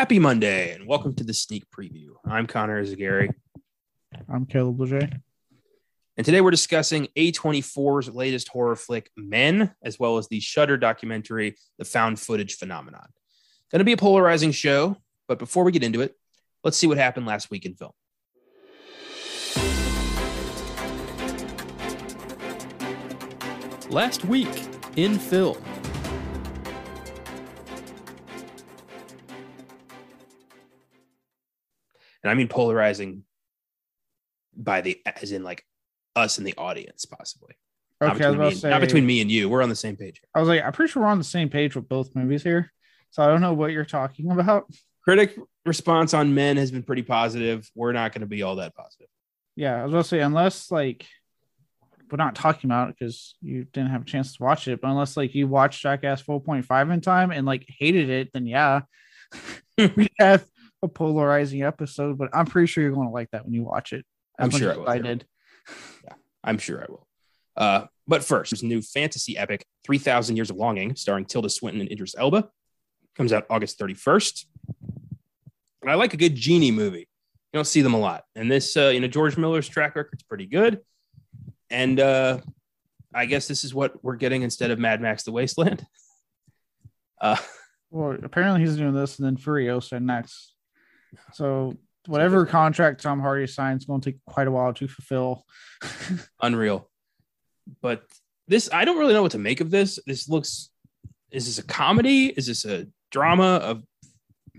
Happy Monday and welcome to the sneak preview. I'm Connor Eyzaguirre, I'm Caleb Leger. and today we're discussing A24's latest horror flick, Men, as well as the Shudder documentary, The Found Footage Phenomenon. Going to be a polarizing show, but before we get into it, let's see what happened last week in film. Last week in film. And I mean polarizing by the as in like us in the audience, possibly. Not, Okay, I was between about me, say, not between me and you. We're on the same page. I was like, I'm pretty sure we're on the same page with both movies here. So I don't know what you're talking about. Critic response on men has been pretty positive. We're not going to be all that positive. Yeah, I was about to say, unless like we're not talking about it because you didn't have a chance to watch it, but unless like you watched Jackass 4.5 in time and like hated it, then yeah, we have a polarizing episode. But I'm pretty sure you're going to like that when you watch it. I'm sure I will. I did. I'm sure I will. Uh, but first, this new fantasy epic, 3,000 Years of Longing, starring Tilda Swinton and Idris Elba, comes out August 31st. And I like a good genie movie. You don't see them a lot. And this, uh, you know, George Miller's track record's pretty good. And uh, I guess this is what we're getting instead of Mad Max The Wasteland. Uh, Well, apparently he's doing this and then Furiosa next. So whatever contract Tom Hardy signs is going to take quite a while to fulfill. unreal. But this, I don't really know what to make of this. This looks, is this a comedy? Is this a drama? Of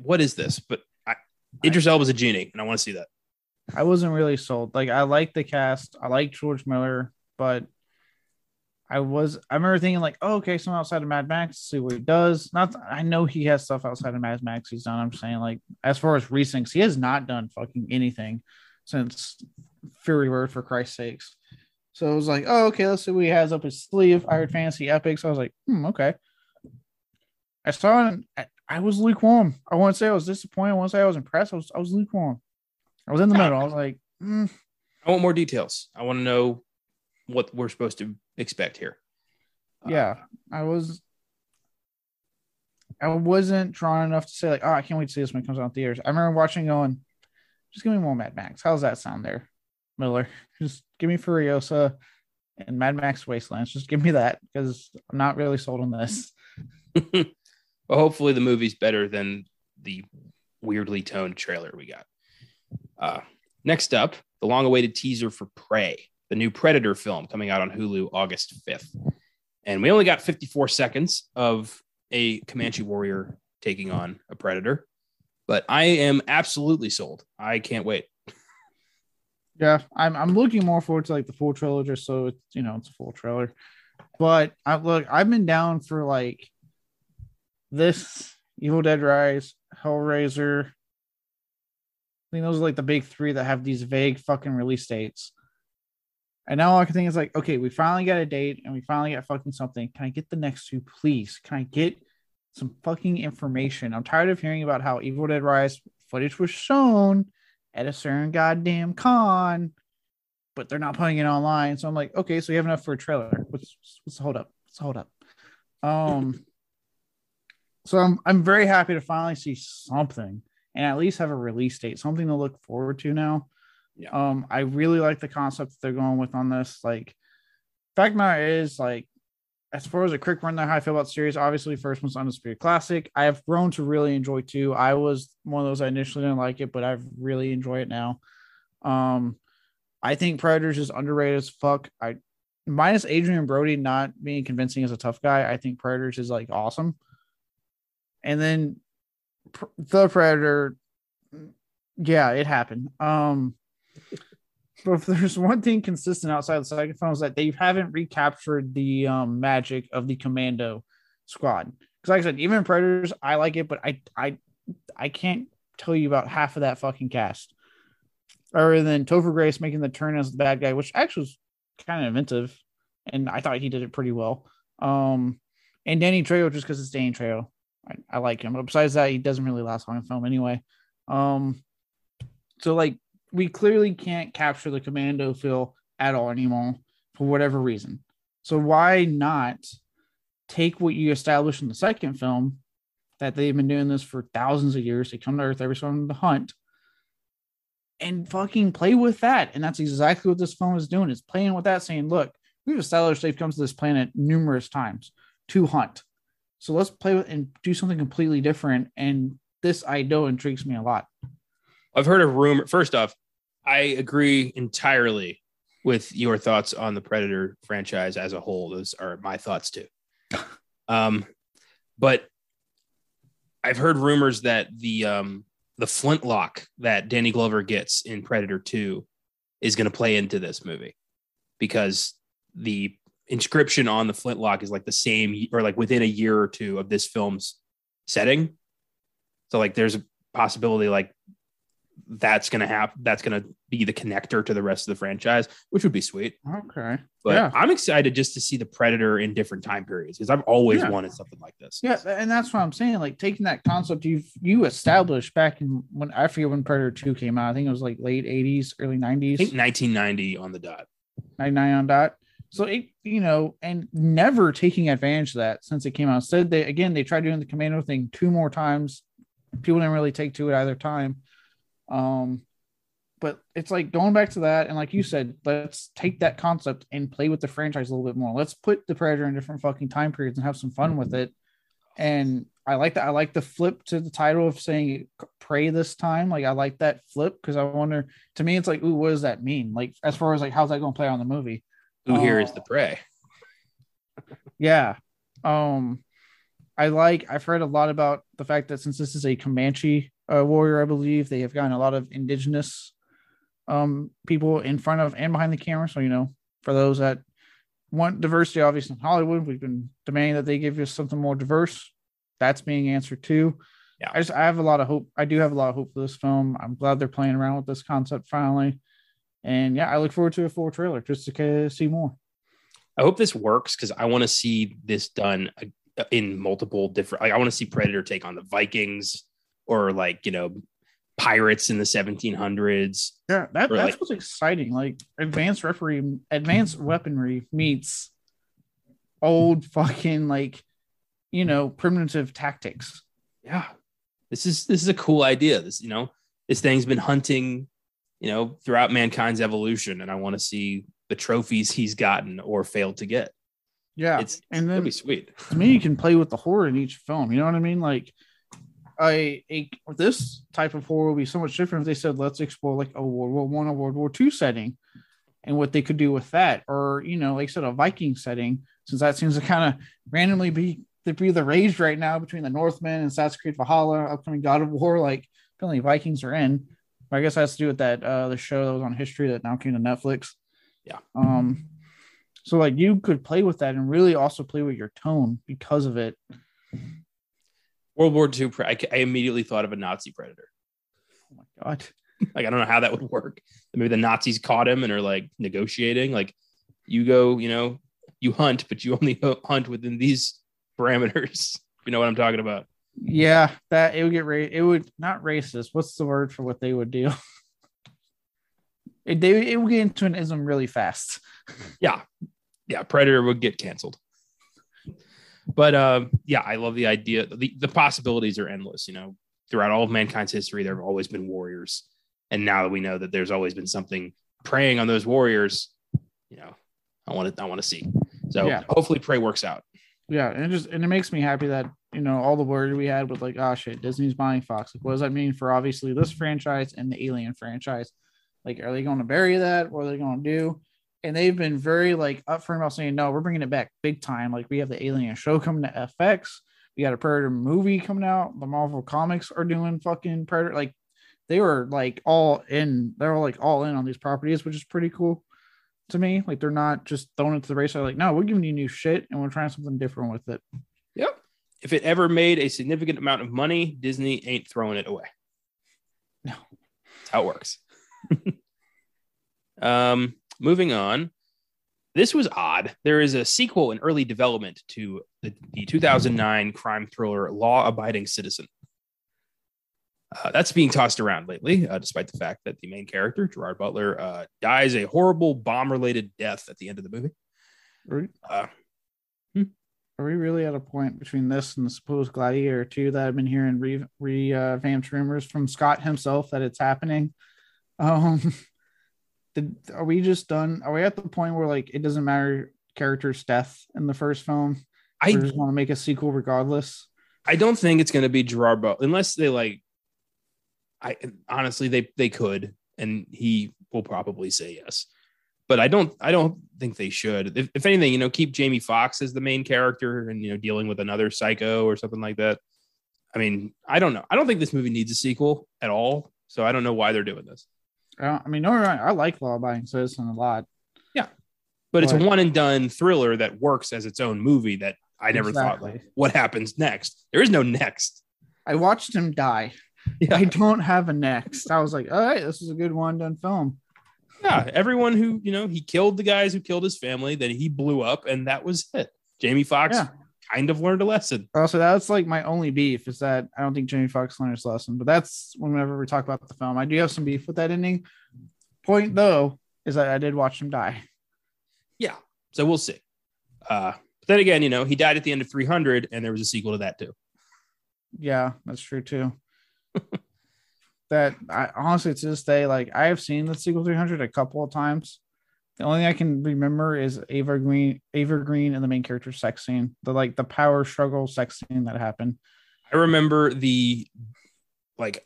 what is this? But I, Idris Elba's a genie, and I want to see that. I wasn't really sold. Like I like the cast, I like George Miller, but I was I remember thinking like, oh, okay, someone outside of Mad Max, see what he does. Not I know he has stuff outside of Mad Max he's done. I'm saying like as far as recent, he has not done fucking anything since Fury Road for Christ's sakes. So it was like, oh, okay, let's see what he has up his sleeve. I heard Fantasy Epic, I was like, hmm, okay. I saw it. I was lukewarm. I want to say I was disappointed. I want to say I was impressed. I was I was lukewarm. I was in the middle. I was like, mm, I want more details. I want to know what we're supposed to expect here. yeah. I was. I wasn't drawn enough to say like, oh, I can't wait to see this when it comes out in theaters. I remember watching, going, just give me more Mad Max. How's that sound there, Miller? Just give me Furiosa and Mad Max Wastelands. Just give me that because I'm not really sold on this. but hopefully, the movie's better than the weirdly toned trailer we got. Uh, next up, the long-awaited teaser for Prey, the new Predator film coming out on Hulu August 5th. And we only got 54 seconds of a Comanche warrior taking on a predator, but I am absolutely sold. I can't wait. Yeah, I'm I'm looking more forward to like the full trailer just so it's you know it's a full trailer. But I look, I've been down for like this Evil Dead Rise, Hellraiser. I think those are like the big three that have these vague fucking release dates. And now all I can think is like, okay, we finally got a date and we finally got fucking something. Can I get the next two, please? Can I get some fucking information? I'm tired of hearing about how Evil Dead Rise footage was shown at a certain goddamn con, but they're not putting it online. So I'm like, okay, so you have enough for a trailer. What's what's the hold up? What's the hold up? Um so I'm I'm very happy to finally see something and at least have a release date, something to look forward to now. Yeah. Um, I really like the concept they're going with on this. Like, fact matter is, like, as far as a quick run, how I feel about series, obviously, first one's Undisputed Classic. I have grown to really enjoy too. I was one of those I initially didn't like it, but I really enjoy it now. Um, I think Predators is underrated as fuck. I minus Adrien Brody not being convincing as a tough guy. I think Predators is like awesome. And then the Predator, yeah, it happened. Um, but if there's one thing consistent outside the second film is that they haven't recaptured the um, magic of the Commando squad. Because, like I said, even Predators, I like it, but I, I, I can't tell you about half of that fucking cast. Other than Topher Grace making the turn as the bad guy, which actually was kind of inventive, and I thought he did it pretty well. Um, and Danny Trejo just because it's Danny Trejo. I, I like him. But besides that, he doesn't really last long in film anyway. Um, so like we clearly can't capture the commando feel at all anymore for whatever reason. So why not take what you established in the second film, that they've been doing this for thousands of years. They come to Earth every often to hunt and fucking play with that. And that's exactly what this film is doing. Is playing with that, saying, look, we've established they've come to this planet numerous times to hunt. So let's play with and do something completely different. And this I know intrigues me a lot. I've heard a rumor. First off, I agree entirely with your thoughts on the Predator franchise as a whole. Those are my thoughts too. um, but I've heard rumors that the um, the flintlock that Danny Glover gets in Predator 2 is going to play into this movie because the inscription on the flintlock is like the same or like within a year or two of this film's setting. So like there's a possibility like that's gonna happen. That's gonna be the connector to the rest of the franchise, which would be sweet. Okay. But Yeah. I'm excited just to see the Predator in different time periods because I've always Yeah. wanted something like this. Yeah, and that's what I'm saying. Like taking that concept you you established back in when I forget when Predator 2 came out. I think it was like late 80s, early 90s. I think 1990 on the dot. 99 on dot. So it, you know, and never taking advantage of that since it came out. Instead, they again they tried doing the commando thing two more times. People didn't really take to it either time. Um, but it's like going back to that, and like you said, let's take that concept and play with the franchise a little bit more. Let's put the Predator in different fucking time periods and have some fun with it. And I like that. I like the flip to the title of saying "Pray" this time. Like I like that flip because I wonder. To me, it's like, ooh, what does that mean? Like as far as like how's that going to play on the movie? Who here is Oh. the prey? Yeah. Um I like I've heard a lot about the fact that since this is a Comanche uh, warrior, I believe they have gotten a lot of indigenous um people in front of and behind the camera. So you know, for those that want diversity, obviously in Hollywood, we've been demanding that they give us something more diverse. That's being answered too. Yeah. I just I have a lot of hope. I do have a lot of hope for this film. I'm glad they're playing around with this concept finally. And yeah, I look forward to a full trailer just to see more. I hope this works because I want to see this done uh, in multiple different. Like, I want to see Predator take on the Vikings or like you know pirates in the 1700s. Yeah, that, that's like- what's exciting. Like advanced referee, advanced mm-hmm. weaponry meets old fucking like you know primitive tactics. Yeah, this is this is a cool idea. This you know this thing's been hunting you know throughout mankind's evolution, and I want to see the trophies he's gotten or failed to get. Yeah, It's and then be sweet. to me, you can play with the horror in each film. You know what I mean? Like, I a this type of horror would be so much different if they said let's explore like a World War One or World War Two setting, and what they could do with that, or you know, like I said, a Viking setting, since that seems to kind of randomly be to be the rage right now between the Northmen and Assassin's Creed Valhalla, upcoming God of War. Like, apparently Vikings are in. But I guess that has to do with that uh the show that was on history that now came to Netflix. Yeah. Um. So like you could play with that and really also play with your tone because of it. World War II. Pre- I, I immediately thought of a Nazi Predator. Oh my god. Like I don't know how that would work. Maybe the Nazis caught him and are like negotiating. Like you go, you know, you hunt, but you only hunt within these parameters. You know what I'm talking about? Yeah, that it would get ra- it would not racist. What's the word for what they would do? It they it would get into an ism really fast. Yeah, yeah. Predator would get canceled. But um, yeah, I love the idea. The, the possibilities are endless. You know, throughout all of mankind's history, there have always been warriors, and now that we know that there's always been something preying on those warriors, you know, I want to I want to see. So Yeah. hopefully, prey works out. Yeah, and it just and it makes me happy that you know all the worry we had with like, oh shit, Disney's buying Fox. Like, what does that mean for obviously this franchise and the Alien franchise? Like, are they going to bury that? What are they going to do? And they've been very like upfront about saying, no, we're bringing it back big time. Like, we have the Alien show coming to FX. We got a Predator movie coming out. The Marvel comics are doing fucking Predator. Like, they were like all in. They're all like all in on these properties, which is pretty cool to me. Like, they're not just throwing it to the race. They're like, no, we're giving you new shit and we're trying something different with it. Yep. If it ever made a significant amount of money, Disney ain't throwing it away. No. That's how it works. um, moving on. This was odd. There is a sequel in early development to the, the 2009 crime thriller Law Abiding Citizen. Uh, that's being tossed around lately, uh, despite the fact that the main character, Gerard Butler, uh, dies a horrible bomb related death at the end of the movie. Are, Uh, are are we really at a point between this and the supposed Gladiator 2 that I've been hearing re, re uh, rumors from Scott himself that it's happening? Um, did, are we just done? Are we at the point where like it doesn't matter character's death in the first film? I just want to make a sequel regardless. I don't think it's going to be Gerard Butler unless they like. I honestly, they they could, and he will probably say yes but I don't I don't think they should. If, if anything, you know, keep Jamie Foxx as the main character and you know dealing with another psycho or something like that. I mean, I don't know. I don't think this movie needs a sequel at all. So I don't know why they're doing this. Uh, I mean, no, I like Law Abiding Citizen a lot. Yeah, but it's a one and done thriller that works as its own movie. That I never exactly. thought what happens next. There is no next. I watched him die. Yeah. I don't have a next. I was like, all right, this is a good one done film. Yeah, everyone who you know he killed the guys who killed his family. Then he blew up, and that was it. Jamie Foxx yeah. Kind of learned a lesson. Also, that's like my only beef is that I don't think Jamie Foxx learned his lesson. But that's whenever we talk about the film, I do have some beef with that ending. Point though is that I did watch him die. Yeah, so we'll see. Uh, but then again, you know, he died at the end of 300, and there was a sequel to that too. Yeah, that's true too. that I honestly to this day, like I have seen the sequel 300 a couple of times. The only thing I can remember is Eva Green, Eva Green, and the main character sex scene, the like the power struggle sex scene that happened. I remember the like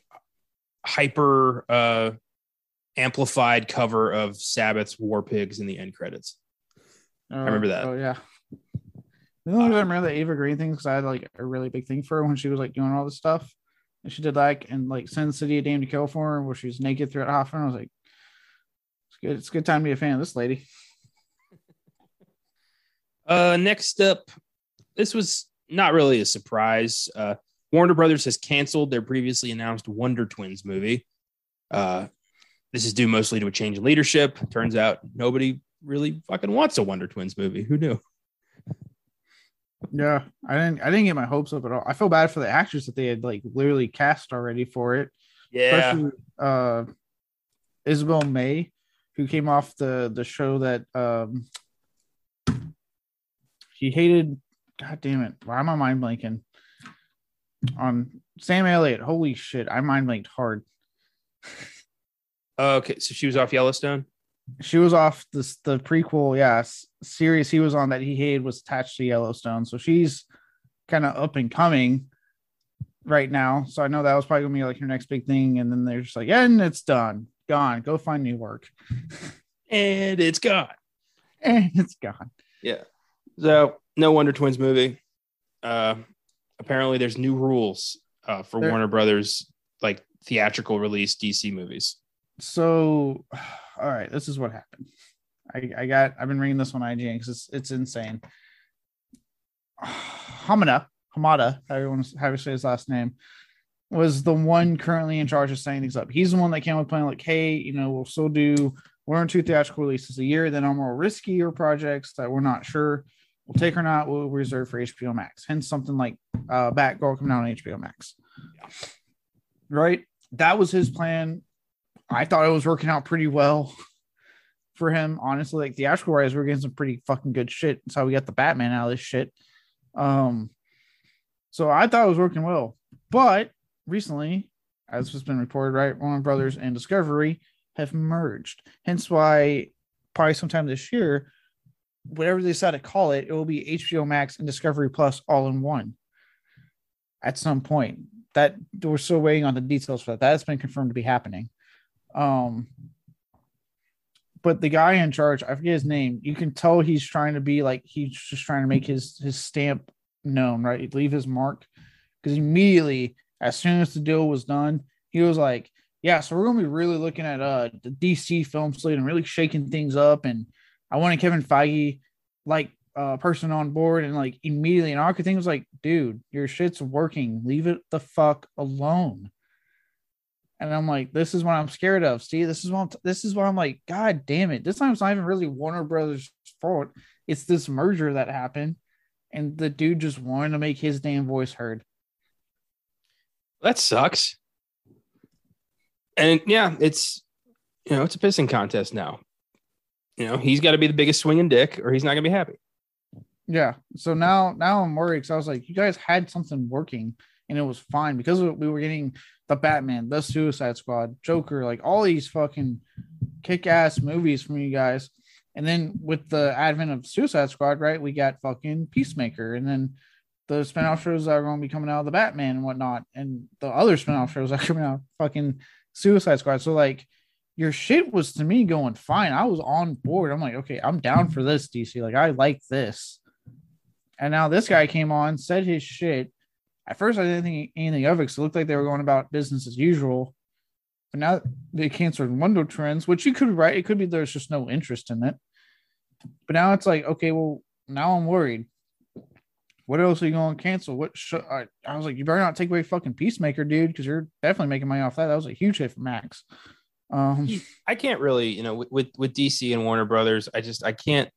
hyper uh amplified cover of Sabbath's War Pigs in the end credits. I remember that. Oh yeah. The only reason I remember the Eva Green thing because I had like a really big thing for her when she was like doing all this stuff And she did like and like Sin City of Dame to Kill for her, where she's naked throughout half. And I was like, it's good. It's a good time to be a fan of this lady. Uh, next up, this was not really a surprise. Uh, Warner Brothers has canceled their previously announced Wonder Twins movie. Uh, this is due mostly to a change in leadership. Turns out nobody really fucking wants a Wonder Twins movie. Who knew? Yeah, I didn't. I didn't get my hopes up at all. I feel bad for the actors that they had like literally cast already for it. Yeah. Especially uh, Isabel May, who came off the the show that um, he hated. God damn it! Why am I mind blanking? On Sam Elliott. Holy shit! I mind blanked hard. okay, so she was off Yellowstone she was off this the prequel, yeah, series he was on that he hated was attached to Yellowstone. So she's kind of up and coming right now. So I know that was probably gonna be like her next big thing. And then they're just like, yeah, and it's done, gone. Go find new work. and it's gone. And it's gone. Yeah. So no Wonder Twins movie. Uh apparently there's new rules uh for there, Warner Brothers like theatrical release DC movies. So all right, this is what happened. I, I got I've been reading this one IGN because it's it's insane. Hamada, Hamada, everyone how you say his last name, was the one currently in charge of setting things up. He's the one that came up playing like, hey, you know, we'll still do one or two theatrical releases a year. Then our more riskier projects that we're not sure we'll take or not, we'll reserve for HBO Max. Hence something like uh Batgirl coming out on HBO Max. Yeah. Right? That was his plan I thought it was working out pretty well for him. Honestly, like the actual wise, we're getting some pretty fucking good shit. That's how we got the Batman out of this shit. Um, so I thought it was working well, but recently, as has been reported, right, Warner Brothers and Discovery have merged. Hence why probably sometime this year, whatever they decide to call it, it will be HBO Max and Discovery Plus all in one. At some point, that we're still waiting on the details for that. That's been confirmed to be happening. Um, but the guy in charge, I forget his name. You can tell he's trying to be like he's just trying to make his his stamp known, right? Leave his mark. Because immediately, as soon as the deal was done, he was like, "Yeah, so we're gonna be really looking at uh the DC film slate and really shaking things up." And I wanted Kevin Feige like uh person on board, and like immediately, and I could was like, "Dude, your shit's working. Leave it the fuck alone." And I'm like, this is what I'm scared of. See, this is what this is what I'm like. God damn it! This time it's not even really Warner Brothers' fault. It's this merger that happened, and the dude just wanted to make his damn voice heard. That sucks. And yeah, it's you know it's a pissing contest now. You know he's got to be the biggest swinging dick, or he's not gonna be happy. Yeah. So now now I'm worried because I was like, you guys had something working and it was fine because we were getting the Batman, the Suicide Squad, Joker, like all these fucking kick ass movies from you guys. And then with the advent of Suicide Squad, right, we got fucking Peacemaker, and then the spinoff shows that are going to be coming out of the Batman and whatnot, and the other spinoff shows that are coming out fucking Suicide Squad. So like your shit was to me going fine. I was on board. I'm like, okay, I'm down for this, DC. Like, I like this. And now this guy came on, said his shit. At first, I didn't think anything of it because it looked like they were going about business as usual. But now they canceled Wonder Twins, which you could be right. It could be there's just no interest in it. But now it's like, okay, well, now I'm worried. What else are you going to cancel? What sh- I, I was like, you better not take away fucking Peacemaker, dude, because you're definitely making money off that. That was a huge hit for Max. Um, I can't really, you know, with with DC and Warner Brothers, I just I can't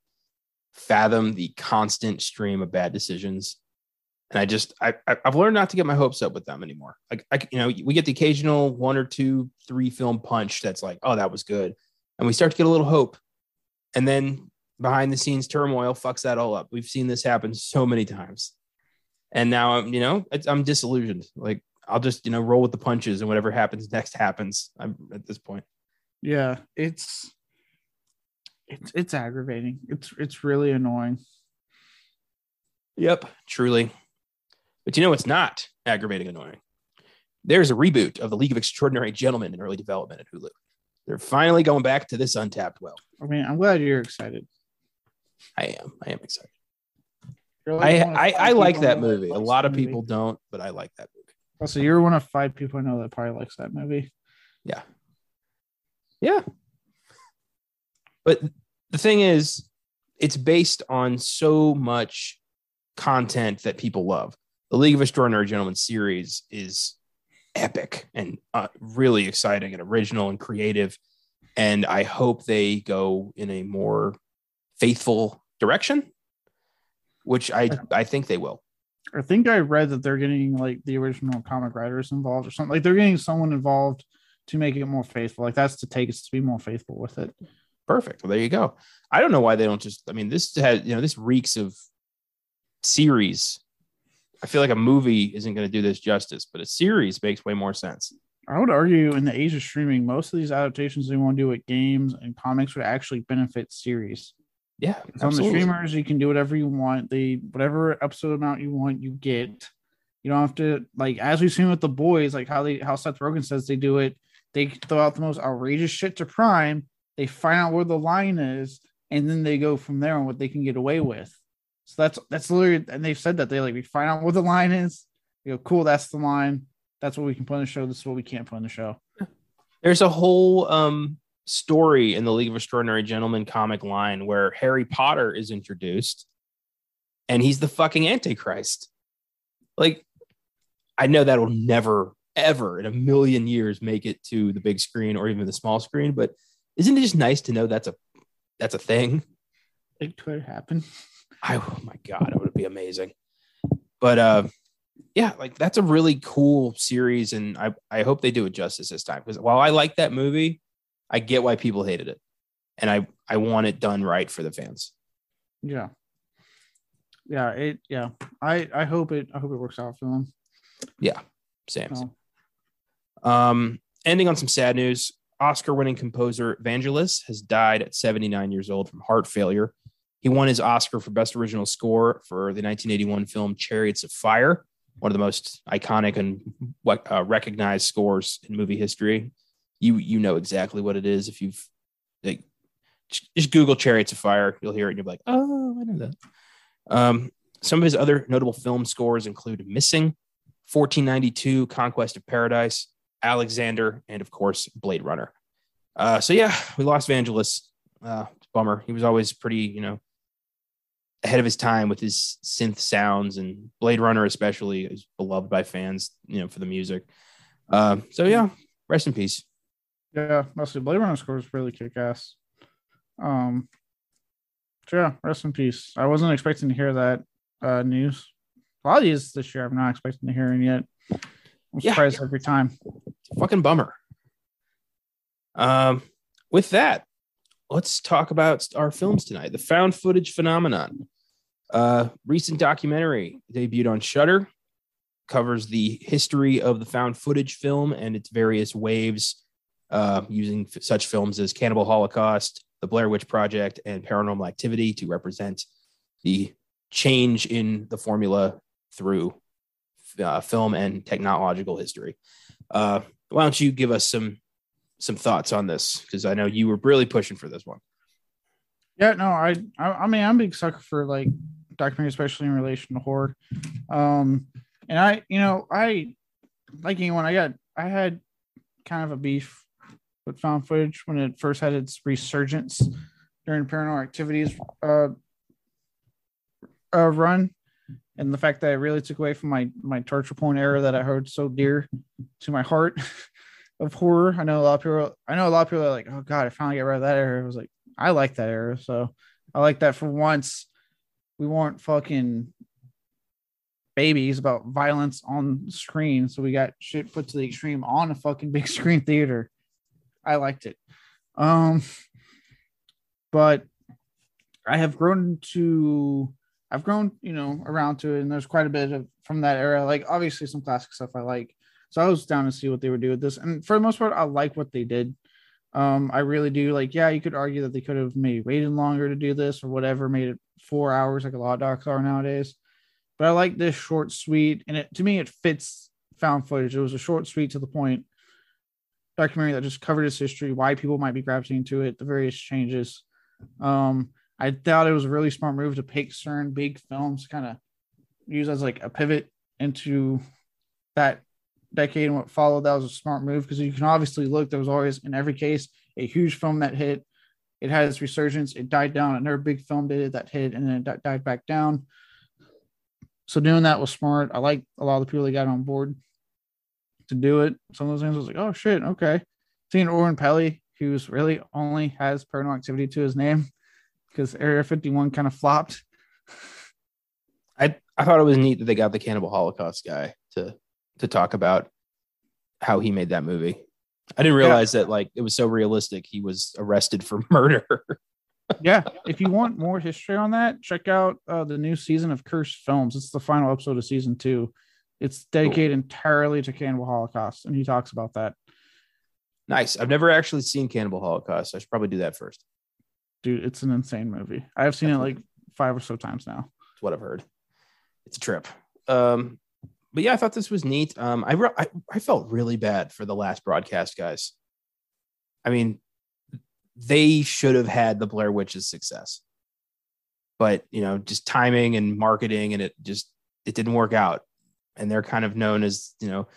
fathom the constant stream of bad decisions. And I just I I've learned not to get my hopes up with them anymore. Like I you know we get the occasional one or two three film punch that's like oh that was good, and we start to get a little hope, and then behind the scenes turmoil fucks that all up. We've seen this happen so many times, and now I'm you know I'm disillusioned. Like I'll just you know roll with the punches and whatever happens next happens. I'm at this point. Yeah, it's it's it's aggravating. It's it's really annoying. Yep, truly. But you know it's not aggravating annoying. There's a reboot of the League of Extraordinary Gentlemen in early development at Hulu. They're finally going back to this untapped well. I mean, I'm glad you're excited. I am. I am excited. Like I I, I like that movie. A lot of people movie. don't, but I like that movie. So you're one of five people I know that probably likes that movie. Yeah. Yeah. But the thing is, it's based on so much content that people love. The League of Extraordinary Gentlemen series is epic and uh, really exciting and original and creative. And I hope they go in a more faithful direction, which I I think they will. I think I read that they're getting like the original comic writers involved or something. Like they're getting someone involved to make it more faithful. Like that's to take us to be more faithful with it. Perfect. Well, there you go. I don't know why they don't just. I mean, this has you know this reeks of series. I feel like a movie isn't going to do this justice, but a series makes way more sense. I would argue in the age of streaming, most of these adaptations they want to do with games and comics would actually benefit series. Yeah, on the streamers, you can do whatever you want. They whatever episode amount you want, you get. You don't have to like as we've seen with the boys, like how they how Seth Rogen says they do it. They throw out the most outrageous shit to Prime. They find out where the line is, and then they go from there on what they can get away with. So that's that's literally, and they've said that they like we find out where the line is. We go, cool, that's the line. That's what we can put in the show. This is what we can't put in the show. There's a whole um story in the League of Extraordinary Gentlemen comic line where Harry Potter is introduced and he's the fucking Antichrist. Like, I know that'll never, ever in a million years make it to the big screen or even the small screen, but isn't it just nice to know that's a that's a thing? It could happen. I, oh my god, it would be amazing. But uh yeah, like that's a really cool series, and I I hope they do it justice this time because while I like that movie, I get why people hated it, and I I want it done right for the fans. Yeah, yeah, it yeah. I I hope it I hope it works out for them. Yeah, same. Oh. Um, ending on some sad news. Oscar-winning composer Vangelis has died at 79 years old from heart failure. He won his Oscar for Best Original Score for the 1981 film Chariots of Fire, one of the most iconic and uh, recognized scores in movie history you you know exactly what it is if you've like just Google Chariots of Fire, you'll hear it and you'll be like, oh, I know that. Um, some of his other notable film scores include Missing, 1492, Conquest of Paradise, Alexander, and of course, Blade Runner. Uh, so yeah, we lost Vangelis. Uh, bummer. He was always pretty, you know, ahead of his time with his synth sounds and Blade Runner, especially, is beloved by fans, you know, for the music. Uh, so yeah, rest in peace. Yeah, mostly Blade Runner scores really kick ass. Um, so yeah, rest in peace. I wasn't expecting to hear that uh, news. A lot of these this year, I'm not expecting to hear it yet. I'm yeah, surprised yeah. every time. fucking bummer. Um, with that, let's talk about our films tonight. The found footage phenomenon. Uh, recent documentary debuted on Shudder, covers the history of the found footage film and its various waves, uh, using f- such films as Cannibal Holocaust, The Blair Witch Project, and Paranormal Activity to represent the change in the formula through uh, film and technological history. Uh, why don't you give us some some thoughts on this? Because I know you were really pushing for this one. Yeah, no, I, I, I mean, I'm a big sucker for like documentary, especially in relation to horror. Um, and I, you know, I like anyone. I got, I had kind of a beef found footage when it first had its resurgence during paranormal activities uh, uh run, and the fact that it really took away from my my torture porn era that I heard so dear to my heart of horror. I know a lot of people. I know a lot of people are like, "Oh God, I finally get rid of that era." I was like, I like that era, so I like that for once. We weren't fucking babies about violence on screen, so we got shit put to the extreme on a fucking big screen theater. I liked it. Um, but I have grown to I've grown, you know, around to it, and there's quite a bit of from that era. Like obviously some classic stuff I like. So I was down to see what they would do with this. And for the most part, I like what they did. Um, I really do like, yeah, you could argue that they could have maybe waited longer to do this or whatever, made it four hours like a lot of docs are nowadays. But I like this short, sweet, and it to me it fits found footage. It was a short, sweet to the point documentary that just covered its history, why people might be gravitating to it, the various changes. Um, I thought it was a really smart move to pick certain big films, kind of use as like a pivot into that decade and what followed. That was a smart move because you can obviously look. There was always, in every case, a huge film that hit. It had its resurgence. It died down. Another big film did it that hit, and then it died back down. So doing that was smart. I like a lot of the people that got on board to do it. Some of those things I was like, oh shit, okay. Seeing Oren Peli, who's really only has paranormal activity to his name because Area 51 kind of flopped. I I thought it was neat that they got the Cannibal Holocaust guy to to talk about how he made that movie. I didn't realize yeah. that like it was so realistic. He was arrested for murder. yeah, if you want more history on that, check out uh, the new season of Cursed Films. It's the final episode of season two. It's dedicated cool. entirely to Cannibal Holocaust, and he talks about that. Nice. I've never actually seen Cannibal Holocaust. I should probably do that first. Dude, it's an insane movie. I have seen Definitely. it like five or so times now. It's what I've heard. It's a trip. Um, but yeah, I thought this was neat. Um, I, re- I I felt really bad for the last broadcast guys. I mean, they should have had the Blair Witch's success, but you know, just timing and marketing, and it just it didn't work out. And they're kind of known as you know,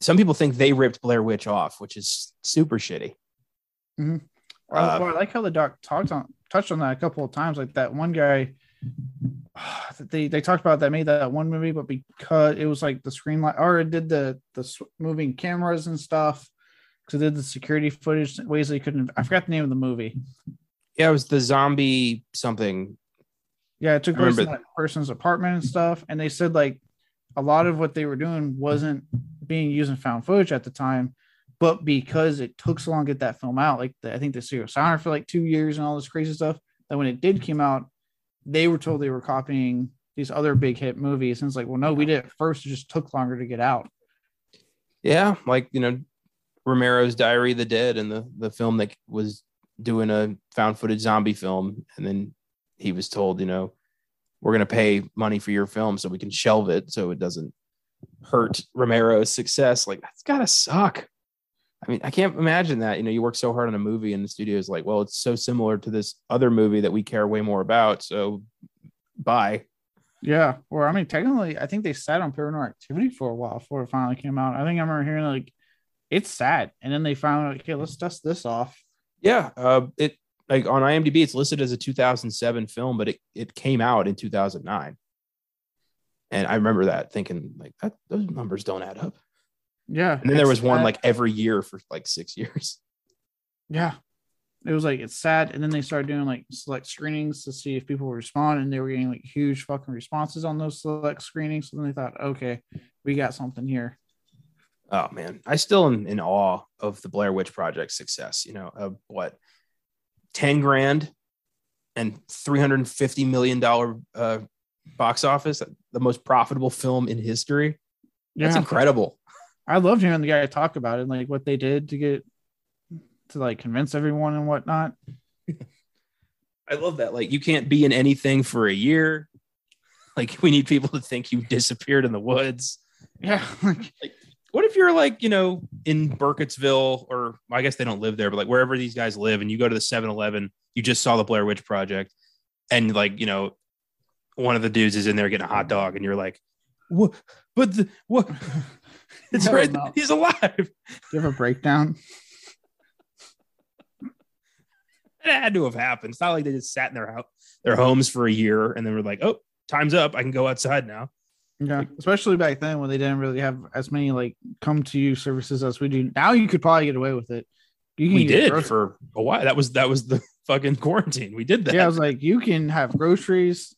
some people think they ripped Blair Witch off, which is super shitty. Mm-hmm. Uh, well, I like how the doc talked on touched on that a couple of times. Like that one guy they they talked about that made that one movie, but because it was like the screen light or it did the the moving cameras and stuff because it did the security footage ways they couldn't. I forgot the name of the movie. Yeah, it was the zombie something. Yeah, it took place in that person's apartment and stuff, and they said like a lot of what they were doing wasn't being used in found footage at the time, but because it took so long to get that film out, like the, I think the serial sounder for like two years and all this crazy stuff, that when it did came out, they were told they were copying these other big hit movies. And it's like, well, no, we did it first. It just took longer to get out. Yeah. Like, you know, Romero's Diary of the Dead and the, the film that was doing a found footage zombie film. And then he was told, you know, we're going to pay money for your film so we can shelve it so it doesn't hurt Romero's success. Like, that's got to suck. I mean, I can't imagine that. You know, you work so hard on a movie and the studio is like, well, it's so similar to this other movie that we care way more about. So bye. Yeah. Or I mean, technically, I think they sat on paranormal activity for a while before it finally came out. I think I remember hearing like it's sad. And then they found okay, let's dust this off. Yeah. Uh it like on IMDb, it's listed as a 2007 film, but it, it came out in 2009. And I remember that thinking like that those numbers don't add up. Yeah. And then there was sad. one like every year for like six years. Yeah. It was like it's sad. And then they started doing like select screenings to see if people respond, and they were getting like huge fucking responses on those select screenings. So then they thought, okay, we got something here. Oh man, I still am in awe of the Blair Witch Project success. You know, of what, ten grand and three hundred and fifty million dollar uh, box office, the most profitable film in history. That's Yeah. incredible. I loved hearing the guy talk about it, like what they did to get to like convince everyone and whatnot. I love that. Like you can't be in anything for a year. Like we need people to think you disappeared in the woods. Yeah, like What if you're like, you know, in Burkittsville or I guess they don't live there, but like wherever these guys live and you go to the 7-Eleven, you just saw the Blair Witch Project and like, you know, one of the dudes is in there getting a hot dog and you're like, what but the, what it's No, right no. he's alive. Do you have a breakdown. It had to have happened. It's not like they just sat in their house, their homes for a year and then were like, oh, time's up. I can go outside now. Yeah, especially back then when they didn't really have as many like come to you services as we do now. You could probably get away with it. You can We did groceries. for a while. That was that was the fucking quarantine. We did that. Yeah, I was like, you can have groceries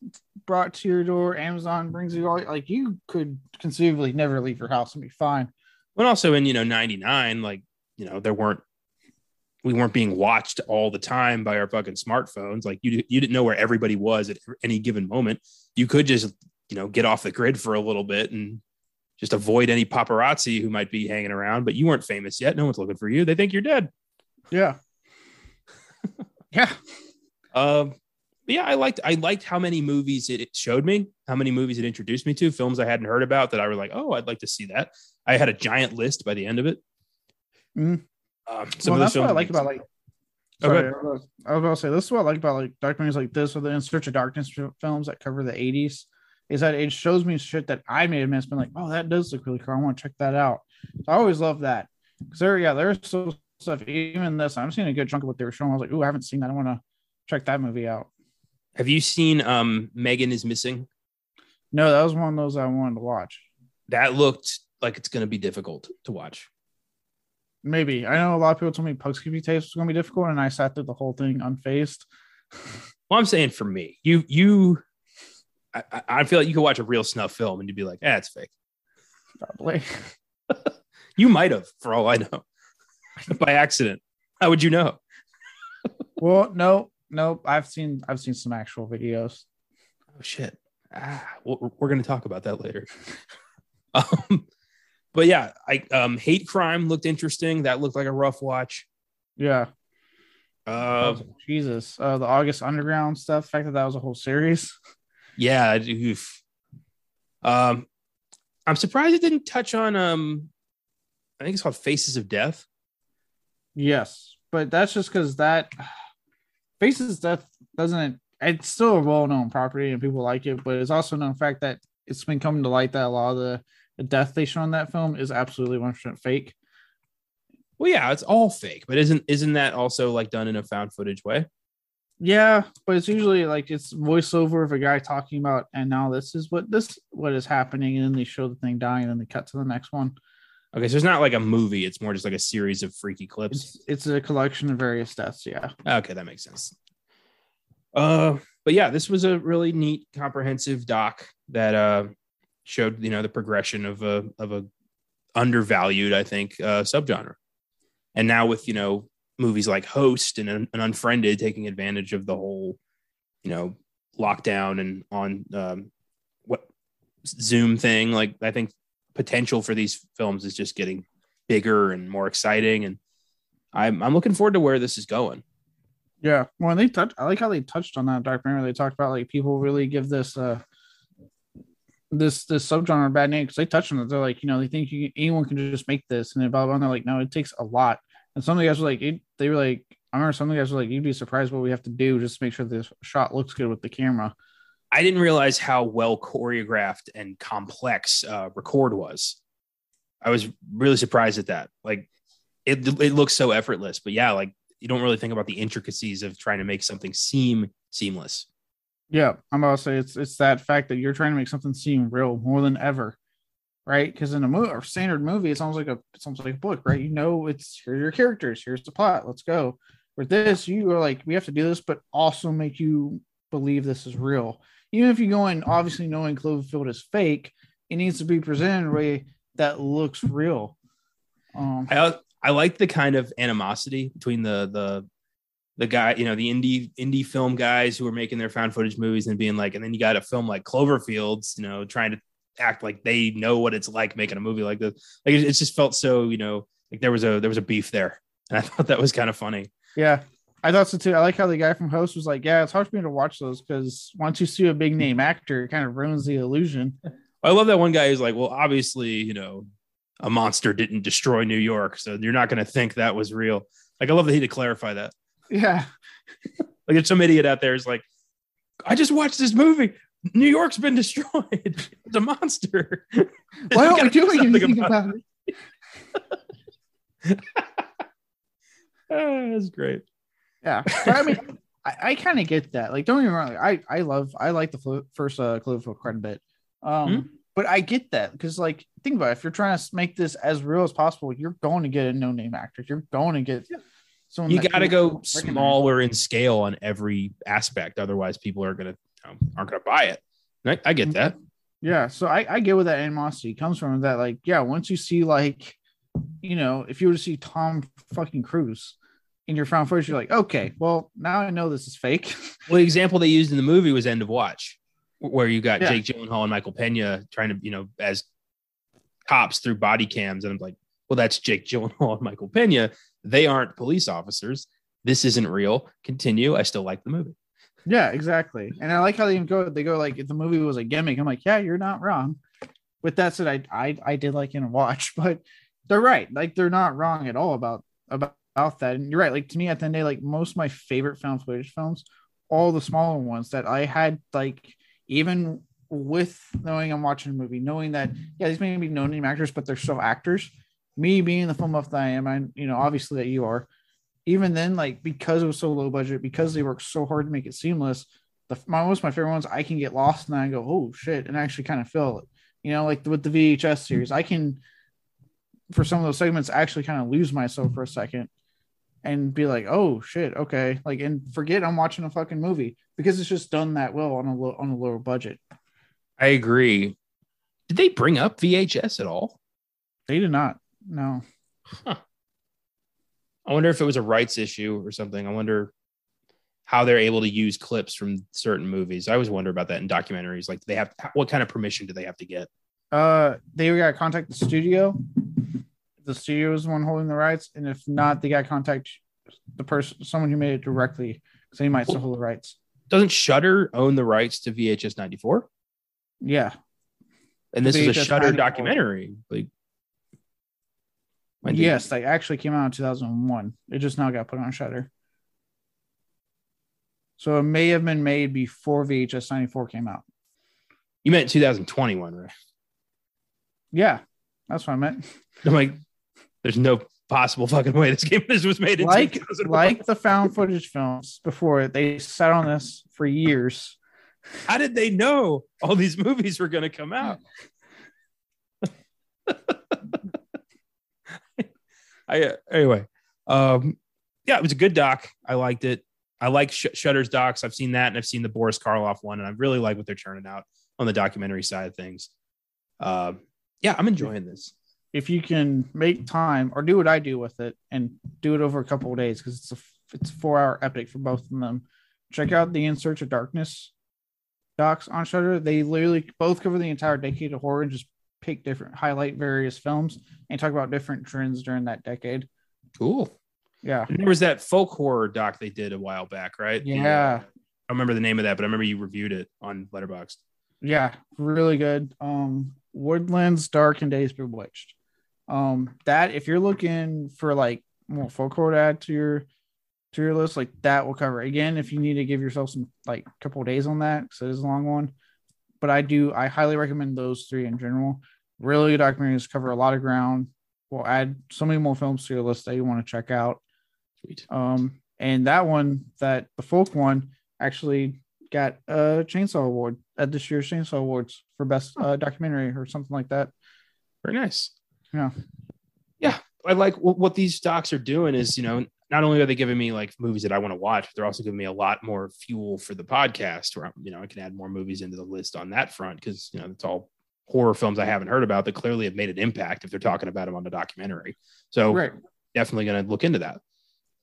brought to your door. Amazon brings you all. Like, you could conceivably never leave your house and be fine. But also in you know 99, like, you know, there weren't we weren't being watched all the time by our fucking smartphones. Like you you didn't know where everybody was at any given moment. You could just, you know, get off the grid for a little bit and just avoid any paparazzi who might be hanging around, but you weren't famous yet. No one's looking for you. They think you're dead. Yeah. yeah. Um, but yeah, I liked I liked how many movies it, showed me, how many movies it introduced me to, films I hadn't heard about that I were like, oh, I'd like to see that. I had a giant list by the end of it. Mhm. Um, some well, of that's what I like about like. Sorry, I was I was about to say this is what I like about like documentaries like this or the In Search of Darkness films that cover the 80s is that it shows me shit that I may have missed. Been like, oh, that does look really cool. I want to check that out. So I always love that because there, yeah, there's so stuff. Even this, I'm seeing a good chunk of what they were showing. I was like, oh, I haven't seen that. I want to check that movie out. Have you seen um Megan is missing? No, that was one of those I wanted to watch. That looked like it's gonna be difficult to watch. Maybe I know a lot of people told me Poughkeepsie tapes was going to be difficult, and I sat through the whole thing unfazed. Well, I'm saying for me, you you I, I- feel like you could watch a real snuff film and you'd be like, eh, it's fake. Probably. You might have, for all I know, by accident. How would you know? well, no, no, I've seen I've seen some actual videos. Oh shit. Ah, we're, we're going to talk about that later. um, but yeah, I um, hate crime looked interesting. That looked like a rough watch. Yeah. Uh, Jesus, uh, the August Underground stuff. The fact that that was a whole series. Yeah. oof. Um, I'm surprised it didn't touch on. Um, I think it's called Faces of Death. Yes, but that's just because that Faces of Death doesn't. It's still a well-known property and people like it, but it's also known fact that it's been coming to light that a lot of the, the death they show in that film is absolutely one percent fake. Well, yeah, it's all fake, but isn't isn't that also like done in a found footage way? Yeah, but it's usually like it's voiceover of a guy talking about, and now this is what this what is happening, and then they show the thing dying, and then they cut to the next one. Okay, so it's not like a movie; it's more just like a series of freaky clips. It's it's a collection of various deaths. Yeah, Okay, that makes sense. Uh, but yeah, this was a really neat, comprehensive doc that uh showed you know the progression of a of a undervalued, I think, uh, subgenre. And now with you know movies like Host and an, Unfriended taking advantage of the whole, you know, lockdown and on um, what Zoom thing, like I think potential for these films is just getting bigger and more exciting, and I'm I'm looking forward to where this is going. yeah. Well, they touch. I like how they touched on that documentary. They talked about like people really give this uh this this subgenre bad name because they touched on it. They're like, you know, they think you, anyone can just make this, and blah. blah. And they're like, no, it takes a lot. And some of the guys were like, they were like, I remember some of the guys were like, you'd be surprised what we have to do just to make sure this shot looks good with the camera. I didn't realize how well choreographed and complex uh, record was. I was really surprised at that. Like it, it looks so effortless, but yeah, like you don't really think about the intricacies of trying to make something seem seamless. Yeah, I'm about to say it's it's that fact that you're trying to make something seem real more than ever, right? Because in a movie or standard movie, it sounds like a it sounds like a book, right? You know, it's here are your characters, here's the plot, let's go. With this, you are like, we have to do this, but also make you believe this is real. Even if you go in, obviously knowing Cloverfield is fake, it needs to be presented in a way that looks real. Um, I I like the kind of animosity between the the the guy, you know, the indie indie film guys who are making their found footage movies and being like, and then you got a film like Cloverfields, you know, trying to act like they know what it's like making a movie like this. Like it, it just felt so, you know, like there was a there was a beef there, and I thought that was kind of funny. Yeah, I thought so too. I like how the guy from Host was like, "Yeah, it's hard for me to watch those because once you see a big name actor, it kind of ruins the illusion." I love that one guy who's like, "Well, obviously, you know, a monster didn't destroy New York, so you're not going to think that was real." Like, I love that he had to clarify that. Yeah, like if some idiot out there is like, "I just watched this movie. New York's been destroyed. it's a monster." Why aren't we doing anything about, about it? oh, that's great. Yeah, but I mean, I, I kind of get that. Like, don't get me wrong. I I love I like the fl- first uh, Cloverfield quite a bit. Um, mm-hmm. but I get that because like think about it, if you're trying to make this as real as possible, you're going to get a no name actor. You're going to get yeah. someone. You got to go smaller in scale on every aspect. Otherwise, people are gonna you know, aren't gonna buy it. I, I, get that. Yeah, so I, I get where that animosity comes from. That like, yeah, once you see like, you know, if you were to see Tom fucking Cruise in your found footage, you're like, okay, well, now I know this is fake. well, the example they used in the movie was End of Watch, where you got yeah. Jake Gyllenhaal and Michael Pena trying to, you know, as cops through body cams. And I'm like, well, that's Jake Gyllenhaal and Michael Pena. They aren't police officers. This isn't real. Continue. I still like the movie. Yeah, exactly. And I like how they even go, they go like the movie was a gimmick, I'm like, yeah, you're not wrong. With that said, I I, I did like End of Watch, but they're right. Like they're not wrong at all about about about that. And you're right. Like to me, at the end of the day, like most of my favorite found footage films, all the smaller ones that I had, like even with knowing I'm watching a movie, knowing that yeah, these may be no name actors, but they're still actors. Me being the film buff that I am, I you know obviously that you are. Even then, like because it was so low budget, because they worked so hard to make it seamless, the my, most of my favorite ones, I can get lost and I go, oh shit, and actually kind of feel it. You know, like with the VHS series, I can for some of those segments actually kind of lose myself for a second and be like, oh shit, okay, like and forget I'm watching a fucking movie because it's just done that well on a low, on a lower budget. I agree. Did they bring up VHS at all? They did not. No. Huh. I wonder if it was a rights issue or something. I wonder how they're able to use clips from certain movies. I always wonder about that in documentaries. Like, they have what kind of permission do they have to get? Uh, they got to contact the studio the studio is the one holding the rights, and if not, they got to contact the person, someone who made it directly, because they might still hold the rights. Doesn't Shudder own the rights to VHS ninety four? Yeah, and this VHS is a Shudder documentary. Like, yes, they actually came out in two thousand one. It just now got put on Shudder. So it may have been made before VHS 94 came out. You meant 2021, right? Yeah, that's what I meant. I'm like, there's no possible fucking way this game was made in like like the found footage films before they sat on this for years. How did they know all these movies were going to come out? I uh, anyway, um, yeah, it was a good doc. I liked it. I like Sh- Shudder's docs. I've seen that, and I've seen the Boris Karloff one, and I really like what they're turning out on the documentary side of things. Uh, yeah, I'm enjoying this if you can make time or do what I do with it and do it over a couple of days because it's a it's a four hour epic for both of them. Check out the In Search of Darkness docs on Shudder. They literally both cover the entire decade of horror and just pick different highlight various films and talk about different trends during that decade. Cool. Yeah. And there was that folk horror doc they did a while back, right? Yeah. I remember the name of that, but I remember you reviewed it on Letterboxd. Yeah, really good. Um, Woodlands Dark and Days Bewitched. Um, that if you're looking for like more folk horror to add to your to your list, like that will cover. Again, if you need to give yourself some like couple days on that, because it is a long one. But I do I highly recommend those three in general. Really good documentaries cover a lot of ground. We'll add so many more films to your list that you want to check out. Sweet. Um, and that one, that the folk one, actually got a Chainsaw Award at this year's Chainsaw Awards for best uh, documentary or something like that. Very nice. Yeah. Yeah. I like what, what these docs are doing is, you know, not only are they giving me like movies that I want to watch, they're also giving me a lot more fuel for the podcast where, you know, I can add more movies into the list on that front because, you know, it's all horror films I haven't heard about that clearly have made an impact if they're talking about them on the documentary. So, right. definitely going to look into that.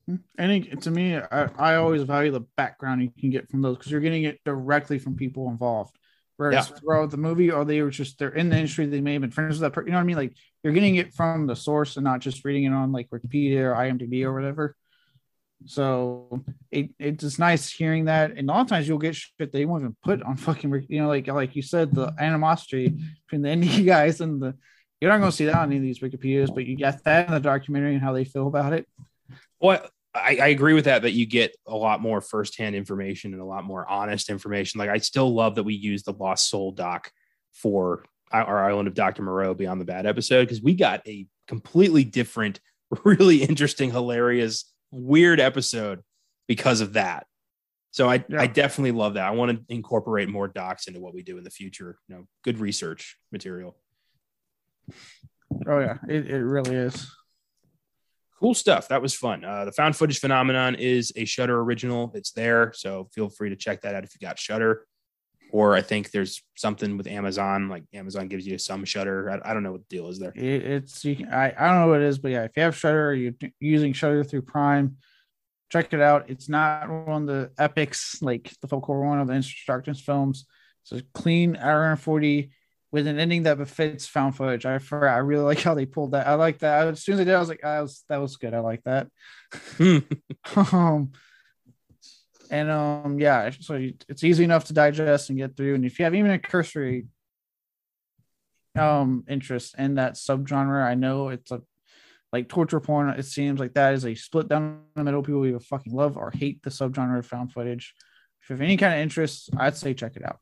Mm-hmm. And it, to me, I, I always value the background you can get from those because you're getting it directly from people involved. Whereas Yeah. throughout the movie, or they were just they're in the industry, they may have been friends with that person. You know what I mean? Like you're getting it from the source and not just reading it on like Wikipedia or IMDb or whatever. So it it's just nice hearing that. And a lot of times you'll get shit they won't even put on fucking you know, like like you said, the animosity between the indie guys and the you're not gonna see that on any of these Wikipedias, but you get that in the documentary and how they feel about it. Well, I, I agree with that. That you get a lot more firsthand information and a lot more honest information. Like I still love that we use the Lost Soul doc for uh, our Island of Doctor Moreau Beyond the Bad episode because we got a completely different, really interesting, hilarious, weird episode because of that. So I, Yeah. I definitely love that. I want to incorporate more docs into what we do in the future. You know, good research material. Oh yeah, it, it really is. cool stuff. That was fun. Uh, the found footage phenomenon is a Shudder original. It's there, so feel free to check that out if you got Shudder. Or I think there's something with Amazon, like Amazon gives you some Shudder. I, I don't know what the deal is there. It's you can, I I don't know what it is, but yeah, if you have Shudder, or you're using Shudder through Prime, check it out. It's not one of the epics like the folk horror one of the instructions films. It's a clean hour and forty with an ending that befits found footage. I for I really like how they pulled that. I like that. As soon as I did, I was like, that was that was good. I like that. Hmm. um, and um, yeah, so it's easy enough to digest and get through. And if you have even a cursory um interest in that subgenre, I know it's a like torture porn. It seems like that is a split down the middle. People either fucking love or hate the subgenre of found footage. If you have any kind of interest, I'd say check it out.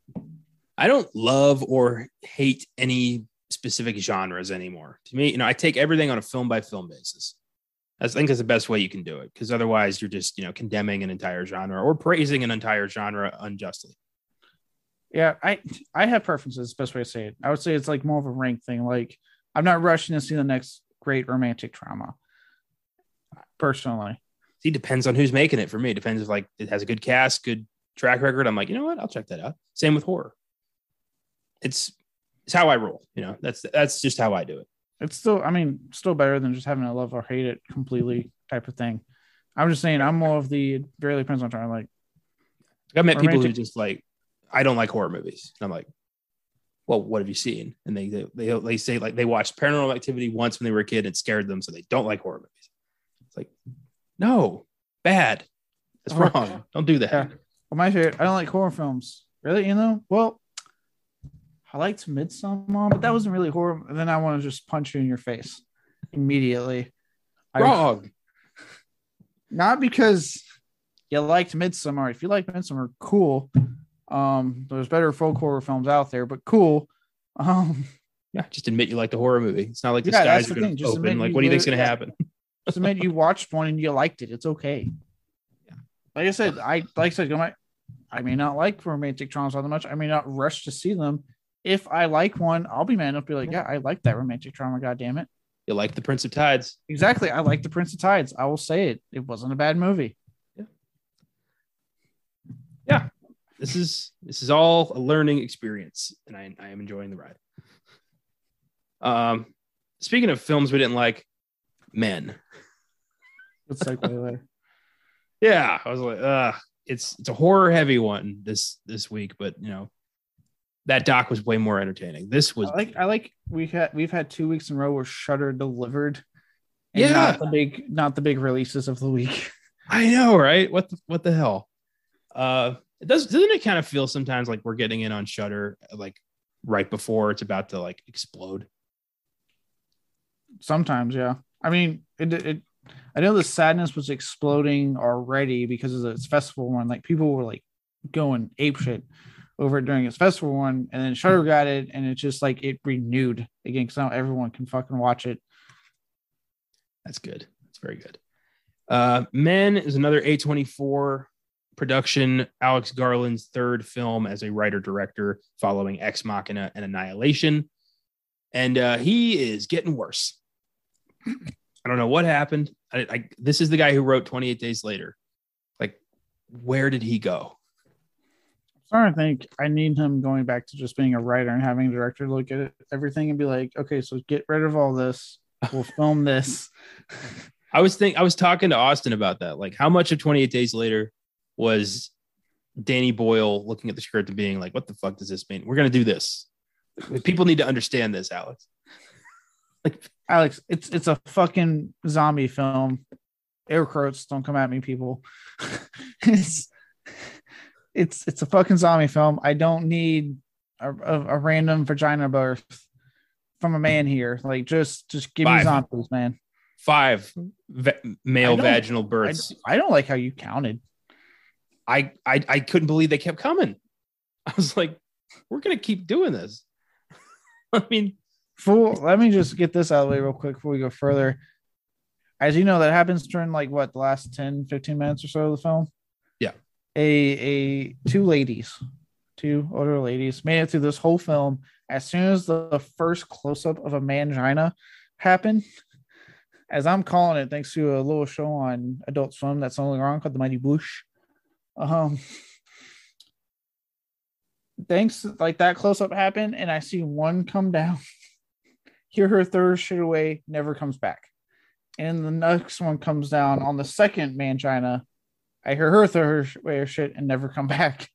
I don't love or hate any specific genres anymore. To me, you know, I take everything on a film by film basis. I think that's the best way you can do it because otherwise you're just, you know, condemning an entire genre or praising an entire genre unjustly. Yeah, I I have preferences. Best way to say it. I would say it's like more of a rank thing. Like I'm not rushing to see the next great romantic drama. Personally, See, depends on who's making it for me. Depends if like it has a good cast, good track record. I'm like, you know what? I'll check that out. Same with horror. It's it's how I roll. You know, that's that's just how I do it. It's still. I mean, still better than just having to love or hate it completely type of thing. I'm just saying. I'm more of the. It really depends on trying. Like, I've met people who just like, I don't like horror movies. And I'm like, well, what have you seen? And they they they, they say like they watched Paranormal Activity once when they were a kid. and It scared them, so they don't like horror movies. It's like, no, bad. That's Oh, wrong. Don't do that. Yeah. well, my favorite. I don't like horror films. Really, you know. Well, I liked Midsummer, but that wasn't really horror. And then I want to just punch you in your face immediately. I- Wrong. not because you liked Midsummer. If you like Midsummer, cool. Um, there's better folk horror films out there, but cool. Um, Yeah, just admit you like the horror movie. It's not like the Yeah, skies are going to Just open. Like, what do you think's going to happen? just admit you watched one and you liked it. It's okay. Like I said, I like I said, I may not like romantic dramas all that much. I may not rush to see them. If I like one, I'll be man enough to be like, yeah, I like that romantic drama. God damn it. You like the Prince of Tides. Exactly. I like the Prince of Tides. I will say it. It wasn't a bad movie. Yeah. Yeah. This is this is all a learning experience, and I, I am enjoying the ride. Um, speaking of films we didn't like, Men. Let's segue there. Yeah, I was like, uh, it's it's a horror heavy one this this week, but you know, that doc was way more entertaining. This was I like I like we had we've had two weeks in a row where Shudder delivered. Yeah. not the big not the big releases of the week. I know, right? What the what the hell? Uh, it does doesn't it kind of feel sometimes like we're getting in on Shudder like right before it's about to like explode? Sometimes, yeah. I mean, it it I know the sadness was exploding already because of its festival one. Like people were like going apeshit over during its festival one, and then Shudder got it, and it's just like it renewed again because now everyone can fucking watch it. That's good. That's very good. Uh, Men is another A24 production. Alex Garland's third film as a writer director, following Ex Machina and Annihilation, and uh, he is getting worse. I don't know what happened. I, I, this is the guy who wrote 28 Days Later. Like, where did he go? Starting to think I need him going back to just being a writer and having a director look at it, everything and be like, okay, so get rid of all this. We'll film this. I was think I was talking to Austin about that. Like, how much of 28 Days Later was Danny Boyle looking at the script and being like, "What the fuck does this mean? We're gonna do this. People need to understand this, Alex." like, Alex, it's it's a fucking zombie film. Air quotes, don't come at me, people. it's it's it's a fucking zombie film. I don't need a, a, a random vagina birth from a man here. Like, just just give Five. me zombies, man. Five male I vaginal I, births. I don't like how you counted. I, I I couldn't believe they kept coming. I was like, "We're gonna keep doing this." I mean, Fool, let me just get this out of the way real quick before we go further. As you know, that happens during like what the last 10, 15 minutes or so of the film. A a two ladies, two older ladies made it through this whole film. As soon as the, the first close-up of a mangina happened, as I'm calling it, thanks to a little show on Adult Swim that's only wrong called The Mighty Boosh. Um thanks like that close up happened, and I see one come down, hear her her shit away, never comes back. And the next one comes down on the second mangina. I hear her throw her sh- away her shit and never come back.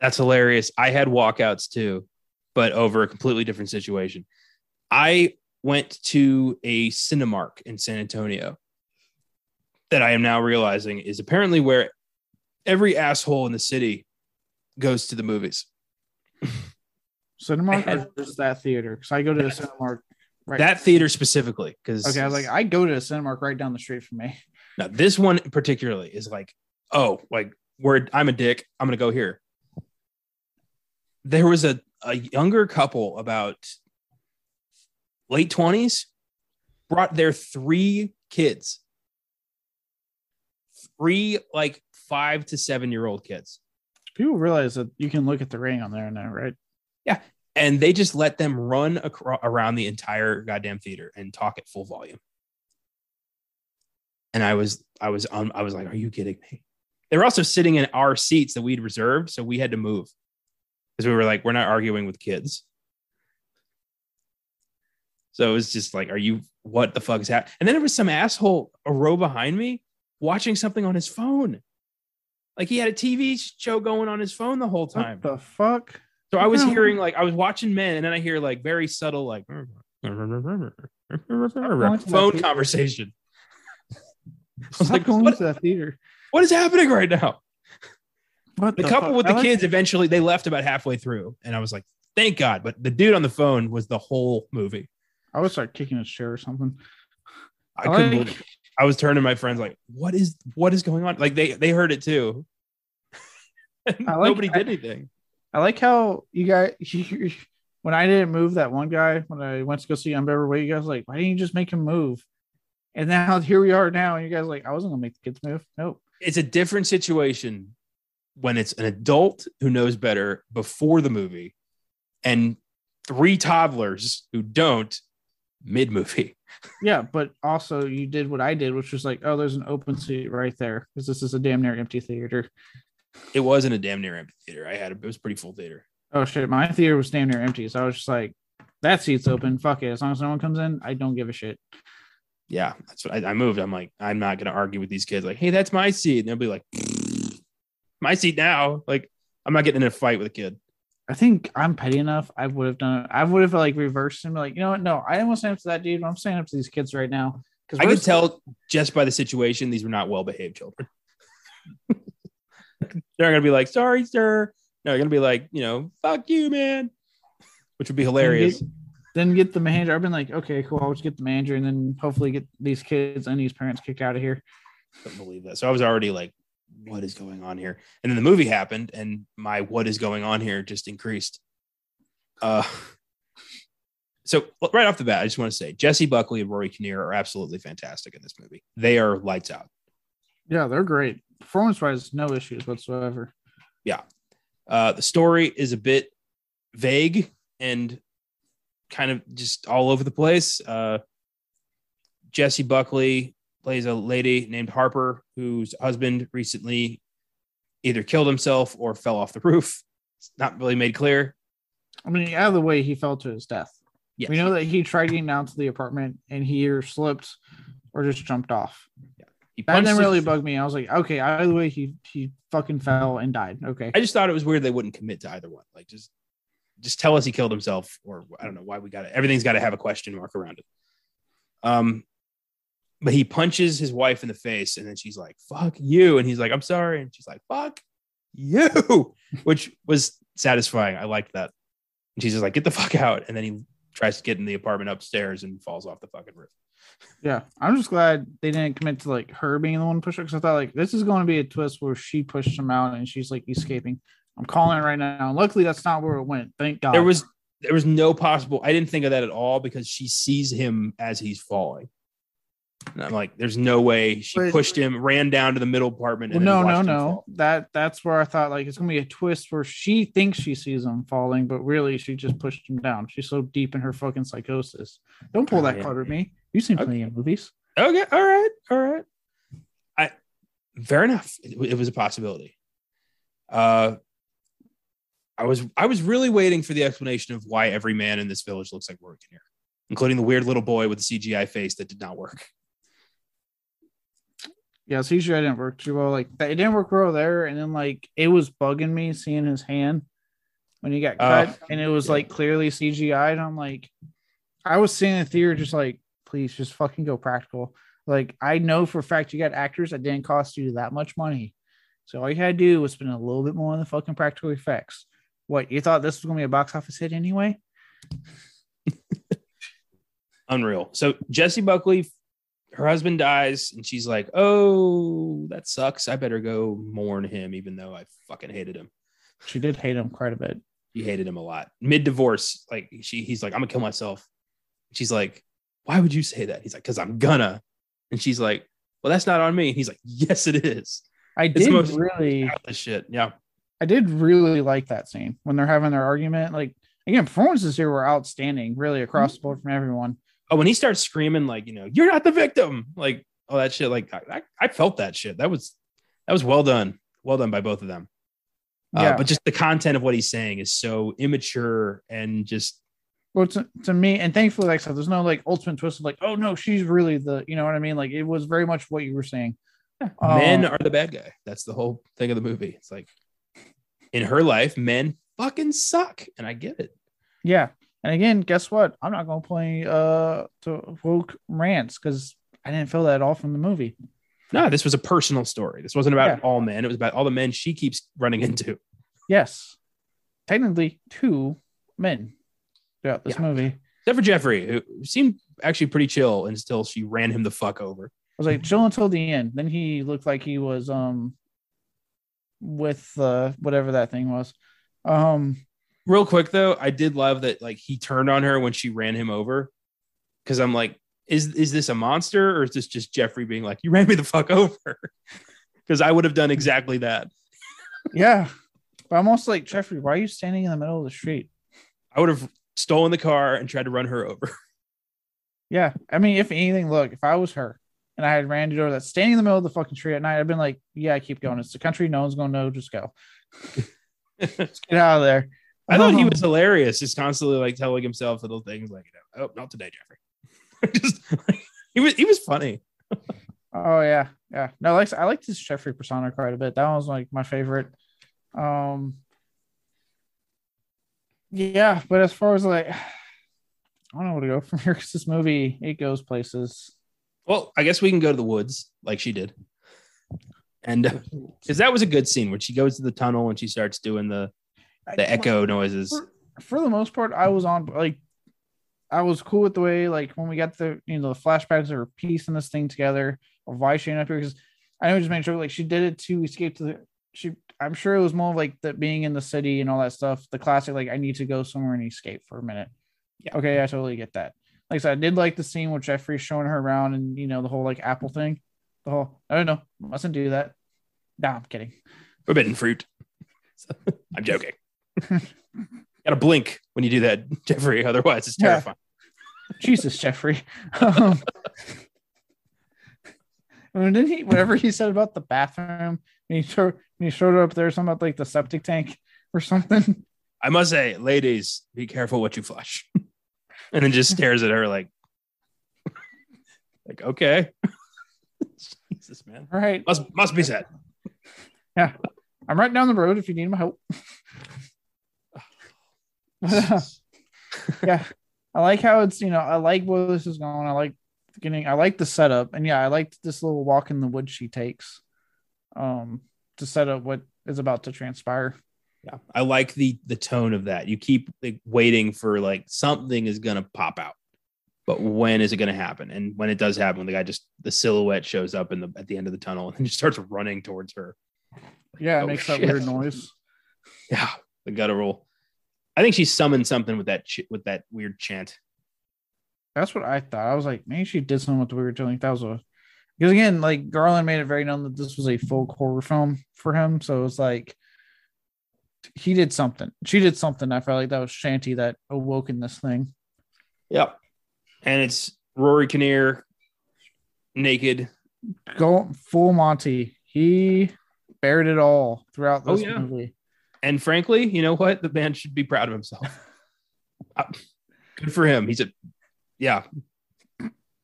That's hilarious. I had walkouts too, but over a completely different situation. I went to a Cinemark in San Antonio that I am now realizing is apparently where every asshole in the city goes to the movies. Cinemark I had- or just that theater? Because I go to the Cinemark right. That theater specifically, because okay, I was like, I go to the Cinemark right down the street from me. Now this one particularly is like, oh, like where I'm a dick, I'm gonna go here. There was a, a younger couple about late 20s brought their three kids three like five to seven year old kids People realize that you can look at the ring on there now, right? Yeah. And they just let them run acro- around the entire goddamn theater and talk at full volume and i was i was on i was like are you kidding me they were also sitting in our seats that we'd reserved so we had to move because we were like we're not arguing with kids so it was just like are you what the fuck is happening and then there was some asshole a row behind me watching something on his phone like he had a tv show going on his phone the whole time What the fuck? so I was No. hearing like I was watching men, and then I hear like very subtle like phone conversation. I was Stop like, going what, to that theater. what is happening right now? What The couple fuck? with the kids eventually they left about halfway through, and I was like, thank God. But the dude on the phone was the whole movie. I would start kicking his chair or something. I couldn't like- believe it. I was turning to my friends like, what is what is going on? Like they they heard it too. Like- Nobody did anything. I like how you guys when I didn't move that one guy when I went to go see Unbearable Weight, you guys like, why didn't you just make him move? And now here we are now, and you guys like, I wasn't gonna make the kids move. Nope. it's a different situation when it's an adult who knows better before the movie and three toddlers who don't mid movie. Yeah, but also you did what I did, which was like, oh, there's an open seat right there because this is a damn near empty theater. It wasn't a damn near empty theater. I had a, it was pretty full theater. Oh shit, my theater was damn near empty, so I was just like, that seat's open. Fuck it. As long as no one comes in, I don't give a shit. Yeah, that's what I, I moved. I'm like, I'm not gonna argue with these kids. Like, hey, that's my seat, and they'll be like, my seat now. Like, I'm not getting in a fight with a kid. I think I'm petty enough. I would have done it. I would have like reversed him, like, you know what? No, I didn't want to stand up to that dude. but I'm standing up to these kids right now. Because I could tell just by the situation these were not well behaved children. they're gonna be like, sorry, sir. No, they're gonna be like, you know, fuck you, man. Which would be hilarious. Then get the manager. I've been like, okay, cool. I'll just get the manager and then hopefully get these kids and these parents kicked out of here. couldn't believe that. So I was already like, what is going on here? And then the movie happened, and my what is going on here just increased. Uh so right off the bat, I just want to say Jessie Buckley and Rory Kinnear are absolutely fantastic in this movie. They are lights out. Yeah, they're great. Performance wise, no issues whatsoever. Yeah. Uh, the story is a bit vague and kind of just all over the place. Uh, Jessie Buckley plays a lady named Harper whose husband recently either killed himself or fell off the roof. It's not really made clear. I mean, out of the way, he fell to his death. Yes. We know that he tried getting down to the apartment and he either slipped, or just jumped off. He That didn't his- really bug me. I was like, okay, either way, he he fucking fell and died. Okay. I just thought it was weird they wouldn't commit to either one. Like just just tell us he killed himself, or I don't know why we got it. Everything's got to have a question mark around it. Um, but he punches his wife in the face, and then she's like, "Fuck you," and he's like, "I'm sorry," and she's like, "Fuck you," which was satisfying. I liked that. And she's just like, "Get the fuck out," and then he tries to get in the apartment upstairs and falls off the fucking roof. Yeah, I'm just glad they didn't commit to like her being the one to push her because I thought like this is going to be a twist where she pushed him out and she's like escaping. I'm calling it right now. Luckily, that's not where it went. Thank God. There was there was no possible. I didn't think of that at all because she sees him as he's falling. And I'm like, there's no way she But- pushed him, ran down to the middle apartment. Well, no, no, no. That that's where I thought like it's gonna be a twist where she thinks she sees him falling, but really she just pushed him down. She's so deep in her fucking psychosis. Don't pull Oh, that yeah. card with me. You've seen Okay. plenty of movies. Okay, all right, all right. I fair enough. It, it was a possibility. Uh, I was I was really waiting for the explanation of why every man in this village looks like working here, including the weird little boy with the CGI face that did not work. Yeah, CGI didn't work too well. Like it didn't work well there, and then like it was bugging me seeing his hand when he got Oh, cut, and it was yeah. like clearly CGI. And I'm like, I was seeing the theater just like, please, just fucking go practical. Like I know for a fact you got actors that didn't cost you that much money, so all you had to do was spend a little bit more on the fucking practical effects. What you thought this was gonna be a box office hit anyway? Unreal. So Jessie Buckley, her husband dies, and she's like, "Oh, that sucks. I better go mourn him, even though I fucking hated him. She did hate him quite a bit. She hated him a lot. Mid divorce, like she, he's like, I'm gonna kill myself. She's like, Why would you say that? He's like, Because I'm gonna. And she's like, Well, that's not on me. He's like, Yes, it is. I It's did most- really. Shit. Yeah. I did really like that scene when they're having their argument. Like again, performances here were outstanding, really across the board from everyone. Oh, when he starts screaming, like, you know, you're not the victim, like all that shit. Like, I, I felt that shit. That was that was well done. Well done by both of them. Uh, Yeah. but just the content of what he's saying is so immature and just Well, to, to me, and thankfully, like I said, there's no like ultimate twist of like, oh no, she's really the, you know what I mean? Like it was very much what you were saying. men Um, are the bad guy. That's the whole thing of the movie. It's like in her life, men fucking suck, and I get it. Yeah. And again, guess what? I'm not going to play uh to woke rants because I didn't feel that at all from the movie. No, this was a personal story. This wasn't about Yeah. all men. It was about all the men she keeps running into. Yes, technically two men throughout this Yeah. movie. Except for Jeffrey, who seemed actually pretty chill until she ran him the fuck over. I was like chill until the end. Then he looked like he was um with uh whatever that thing was. Um Real quick though, I did love that like he turned on her when she ran him over. Cause I'm like, is is this a monster or is this just Jeffrey being like, you ran me the fuck over? Because I would have done exactly that. yeah. But I'm also like, Jeffrey, why are you standing in the middle of the street? I would have stolen the car and tried to run her over. Yeah. I mean, if anything, look, if I was her and I had Randy over that's standing in the middle of the fucking street at night, I've been like, Yeah, I keep going. It's the country, no one's gonna know, just go. Just get out of there. I thought he was hilarious, just constantly like telling himself little things like, you know, oh, not today, Jeffrey. just like, he was he was funny. Oh yeah, yeah. No, like I liked his Jeffrey persona quite a bit. That was like my favorite. Um, yeah, but as far as like, I don't know where to go from here because this movie it goes places. Well, I guess we can go to the woods like she did, and uh, because that was a good scene when she goes to the tunnel and she starts doing the the echo noises. For, for the most part, I was on like, I was cool with the way like when we got the you know the flashbacks of her piecing this thing together of why she ended up here because I know just made sure like she did it to escape to the she. I'm sure it was more like that being in the city and all that stuff. The classic like I need to go somewhere and escape for a minute. Yeah. Okay, I totally get that. Like I said, I did like the scene with Jeffrey showing her around and you know the whole like Apple thing. The whole I don't know, mustn't do that. Nah, I'm kidding. Forbidden fruit. I'm joking. Gotta blink when you do that, Jeffrey. Otherwise, it's Yeah. terrifying. Jesus, Jeffrey. Um, when did he? Whatever he said about the bathroom, when he showed when he showed up there, something about like the septic tank or something. I must say, ladies, be careful what you flush. And then just stares at her like Like, okay. Jesus, man. All right. Must must be said. Yeah. I'm right down the road if you need my help. yeah. I like how it's, you know, I like where this is going. I like getting I like the setup. And yeah, I liked this little walk in the woods she takes um to set up what is about to transpire. Yeah, I like the the tone of that. You keep like, waiting for like something is gonna pop out, but when is it gonna happen? And when it does happen, when the guy just the silhouette shows up in the at the end of the tunnel and just starts running towards her. Yeah, it Oh, makes that weird noise. Yeah, the guttural. I think she summoned something with that ch- with that weird chant. That's what I thought. I was like, maybe she did something with the weird tone. Like that was a because again, like Garland made it very known that this was a folk horror film for him. So it was like he did something. She did something. I felt like that was Shanty that awoke in this thing. Yep, and it's Rory Kinnear naked. Go full Monty. He bared it all throughout Oh, this yeah. movie. And frankly, you know what? The man should be proud of himself. Uh, Good for him. He's a yeah,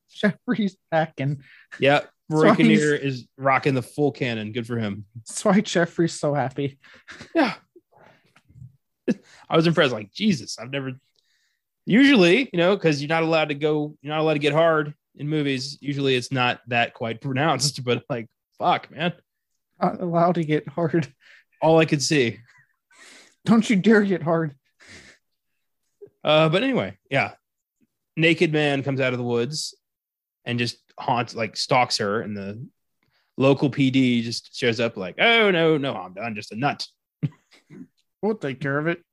Jeffrey's packing. yeah. Rory Kinnear is rocking the full cannon. Good for him. That's why Jeffrey's so happy. Yeah. I was impressed. Like, Jesus, I've never usually, you know, because you're not allowed to go, you're not allowed to get hard in movies. Usually it's not that quite pronounced, but like, fuck, man. Not allowed to get hard. All I could see. Don't you dare get hard. Uh, but anyway, yeah. Naked man comes out of the woods and just haunts, like stalks her, and the local PD just shows up, like, oh no, no, I'm done, just a nut. We'll take care of it.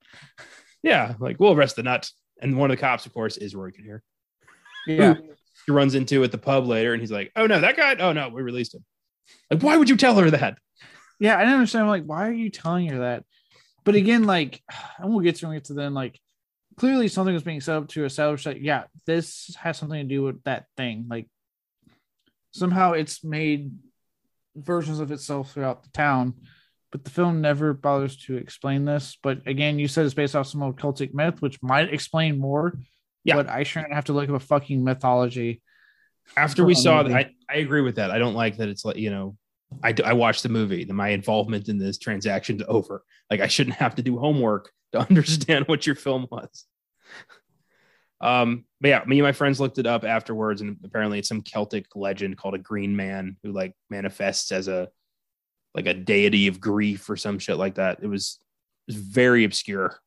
Yeah, like we'll arrest the nut. And one of the cops, of course, is Rory Kinnear. Yeah. he runs into at the pub later and he's like, Oh no, that guy, oh no, we released him. Like, why would you tell her that? Yeah, I didn't understand. I'm Like, why are you telling her that? But again, like, and we'll get to it to then. Like, clearly something was being set up to establish that yeah, this has something to do with that thing. Like, somehow it's made versions of itself throughout the town, but the film never bothers to explain this. But again, you said it's based off some old cultic myth, which might explain more. Yeah. but I shouldn't have to look up a fucking mythology. After we saw that, I, I agree with that. I don't like that it's like, you know, I, I watched the movie, my involvement in this transaction is over. Like, I shouldn't have to do homework to understand what your film was. Um, but yeah, me and my friends looked it up afterwards, and apparently it's some Celtic legend called a green man who like manifests as a like a deity of grief or some shit like that. It was, it was very obscure.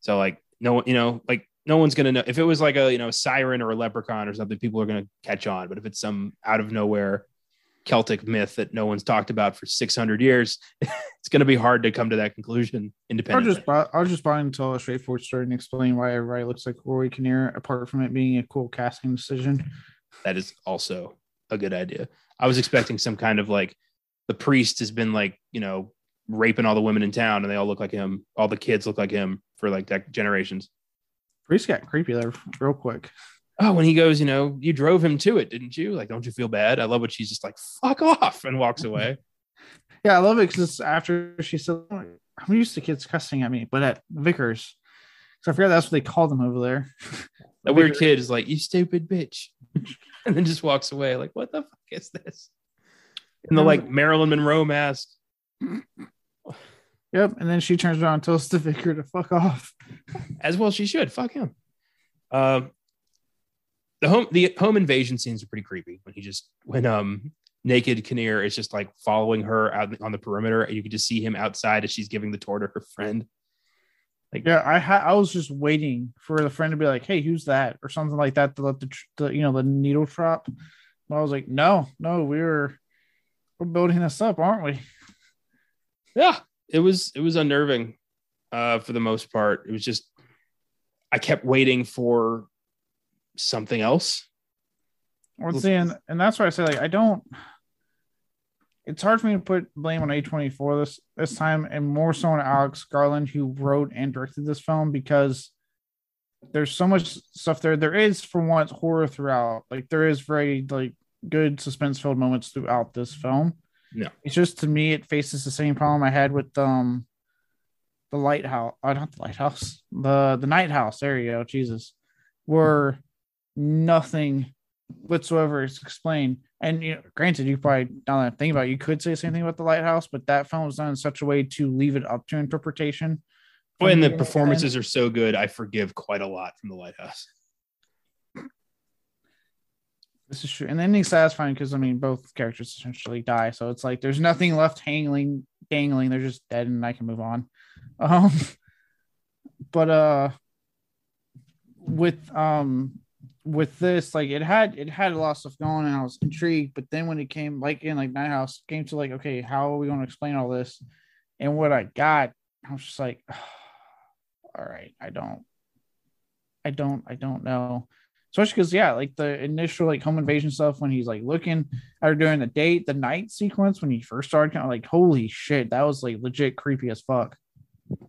So like no one, you know, like no one's gonna know if it was like a you know siren or a leprechaun or something, people are gonna catch on. But if it's some out of nowhere Celtic myth that no one's talked about for 600 years, it's gonna be hard to come to that conclusion I'll just buy, I'll just buy and tell a straightforward story and explain why everybody looks like Roy Kinnear, apart from it being a cool casting decision. that is also a good idea. I was expecting some kind of like the priest has been like, you know, raping all the women in town and they all look like him. All the kids look like him for like generations. Priest got creepy there real quick. Oh, when he goes, you know, you drove him to it, didn't you? Like, don't you feel bad? I love what she's just like, fuck off and walks away. Yeah, I love it because after she said, I'm used to kids cussing at me, but at vicars. So I forgot that's what they call them over there. That weird kid is like, you stupid bitch. and then just walks away. Like, what the fuck is this? In the like Marilyn Monroe mask. Yep. And then she turns around and tells the vicar to fuck off. as well she should. Fuck him. Um, the home the home invasion scenes are pretty creepy when he just when um naked Kinnear is just like following her out on the perimeter, and you can just see him outside as she's giving the tour to her friend. Like, Yeah, I ha- I was just waiting for the friend to be like, "Hey, who's that?" or something like that to let the, tr- the you know the needle drop. But I was like, "No, no, we're we're building this up, aren't we?" yeah, it was it was unnerving uh, for the most part. It was just I kept waiting for something else. See, and, and that's why I say like I don't. It's hard for me to put blame on A twenty four this this time, and more so on Alex Garland, who wrote and directed this film, because there's so much stuff there. There is, for once, horror throughout. Like there is very like good suspense filled moments throughout this film. Yeah. it's just to me it faces the same problem I had with um the lighthouse. Uh, not the lighthouse. The the night house. There you go. Jesus, where nothing whatsoever is explained. And you know, granted, you probably now that I think about it, you could say the same thing about the lighthouse, but that film was done in such a way to leave it up to interpretation. Well, and the performances are so good. I forgive quite a lot from the lighthouse. This is true. And the ending's satisfying because I mean both characters essentially die. So it's like there's nothing left hanging dangling. They're just dead and I can move on. Um but uh with um with this, like it had it had a lot of stuff going and I was intrigued, but then when it came like in like Night House came to like, okay, how are we going to explain all this? And what I got, I was just like, all right, I don't I don't I don't know especially because yeah, like the initial like home invasion stuff when he's like looking her during the date, the night sequence when he first started, kind of like holy shit, that was like legit creepy as fuck.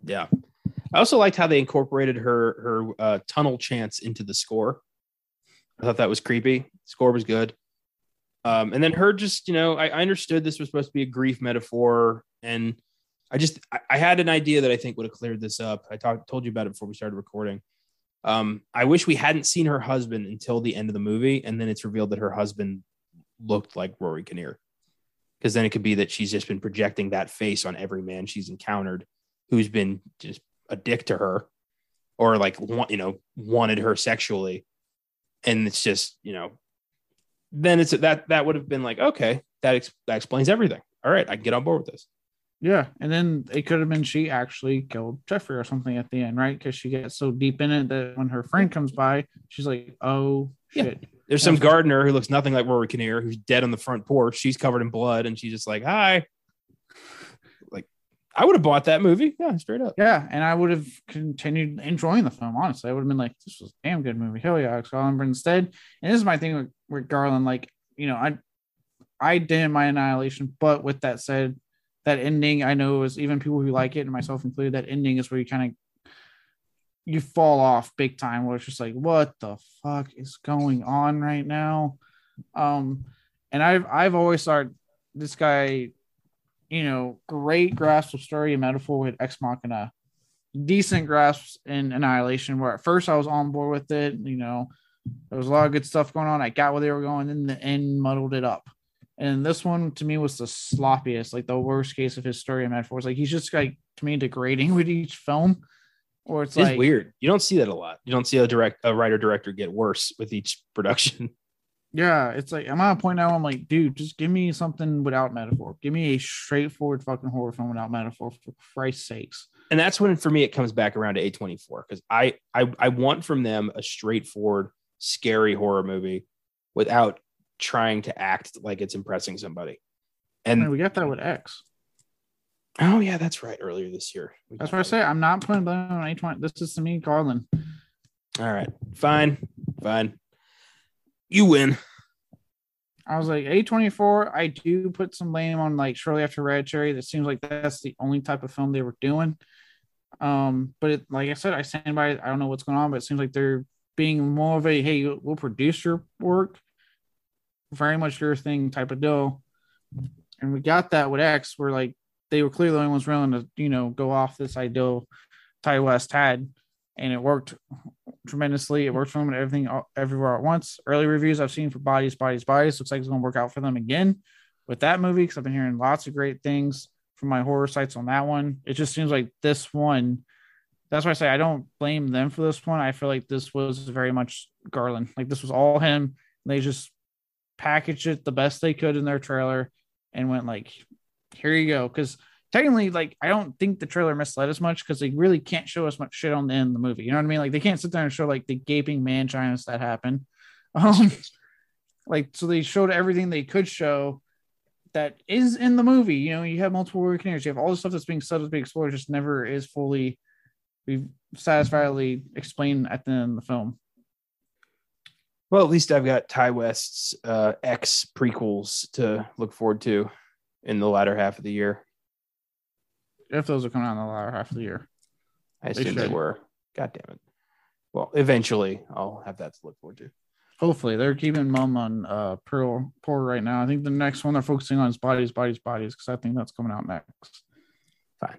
Yeah. I also liked how they incorporated her her uh, tunnel chants into the score. I thought that was creepy. Score was good. Um, and then her just, you know, I, I understood this was supposed to be a grief metaphor, and I just I, I had an idea that I think would have cleared this up. I talked told you about it before we started recording. Um, I wish we hadn't seen her husband until the end of the movie, and then it's revealed that her husband looked like Rory Kinnear. Because then it could be that she's just been projecting that face on every man she's encountered who's been just a dick to her or like want you know wanted her sexually and it's just you know then it's that that would have been like okay that ex- that explains everything all right i can get on board with this Yeah, and then it could have been she actually killed Jeffrey or something at the end, right? Because she gets so deep in it that when her friend comes by, she's like, "Oh Yeah. shit." there's some gardener who looks nothing like rory kinnear who's dead on the front porch she's covered in blood and she's just like hi i would have bought that movie yeah straight up Yeah, and I would have continued enjoying the film. Honestly, I would have been like, "This was a damn good movie." Hell yeah, Alex instead, and this is my thing with, with Garland. Like, you know, I I didn't mind Annihilation, but with that said, that ending, I know is even people who like it, and myself included, that ending is where you kind of you fall off big time. Where it's just like, what the fuck is going on right now? Um, and I've I've always thought this guy you know, great grasp of story and metaphor with Ex Machina, decent grasps in Annihilation. Where at first I was on board with it, you know, there was a lot of good stuff going on. I got where they were going, then the end muddled it up. And this one to me was the sloppiest, like the worst case of his story and metaphors. Like he's just like to me degrading with each film, or it's it's like weird you don't see that a lot you don't see a direct a writer director get worse with each production Yeah, it's like I'm at a point now. I'm like, dude, just give me something without metaphor. Give me a straightforward fucking horror film without metaphor, for Christ's sakes. and that's when for me it comes back around to A24 because I, I I want from them a straightforward scary horror movie without trying to act like it's impressing somebody. And we got that with X. oh yeah, that's right. Earlier this year. That's what I say. I'm not putting blame on H1. This is to me, Garland. All right, fine, fine. You win. I was like A24. I do put some blame on like shortly after Hereditary. That seems like that's the only type of film they were doing. Um, but it, like I said, I stand by. it. I don't know what's going on, but it seems like they're being more of a hey, we'll produce your work, very much your thing type of deal. And we got that with X, where like they were clearly the only ones willing to you know go off this ideal Ti West had, and it worked tremendously. It works for them and everything everywhere at once. Early reviews I've seen for Bodies, Bodies, Bodies looks like it's going to work out for them again with that movie because I've been hearing lots of great things from my horror sites on that one. It just seems like this one. That's why I say I don't blame them for this one. I feel like this was very much Garland. Like this was all him. They just packaged it the best they could in their trailer and went like, "Here you go." Because technically, like I don't think the trailer misled as much because they really can't show us much shit on the end of the movie. You know what I mean? Like they can't sit there and show like the gaping man giants that happen. Um, like so they showed everything they could show that is in the movie. You know, you have multiple Rory Kinnears, you have all the stuff that's being subtly being explored, just never is fully we've satisfyingly explained at the end of the film. Well, at least I've got Ti West's uh, X prequels to look forward to in the latter half of the year. If those are coming out in the latter half of the year. I assume they, should. were. God damn it. Well, eventually I'll have that to look forward to. Hopefully, they're keeping mum on uh Pearl poor right now. I think the next one they're focusing on is bodies, bodies, bodies, because I think that's coming out next. Fine.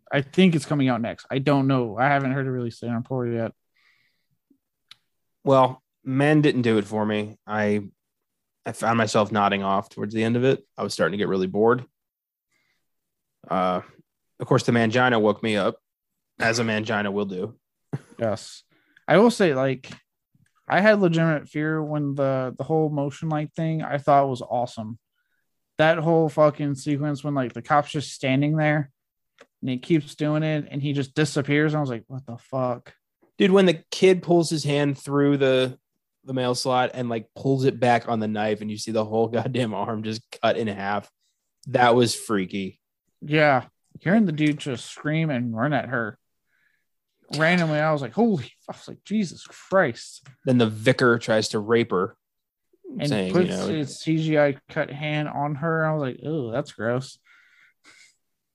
I think it's coming out next. I don't know. I haven't heard a release date on poor yet. Well, men didn't do it for me. I I found myself nodding off towards the end of it. I was starting to get really bored. Uh, of course, the mangina woke me up, as a mangina will do. Yes. I will say, like, I had legitimate fear when the the whole motion light thing I thought was awesome. That whole fucking sequence when like the cop's just standing there and he keeps doing it and he just disappears. I was like, what the fuck? Dude, when the kid pulls his hand through the the mail slot and like pulls it back on the knife and you see the whole goddamn arm just cut in half, that was freaky. Yeah. Hearing the dude just scream and run at her randomly, I was like, holy, I was like, Jesus Christ. Then the vicar tries to rape her, And saying, puts you know, his CGI cut hand on her. I was like, oh, that's gross.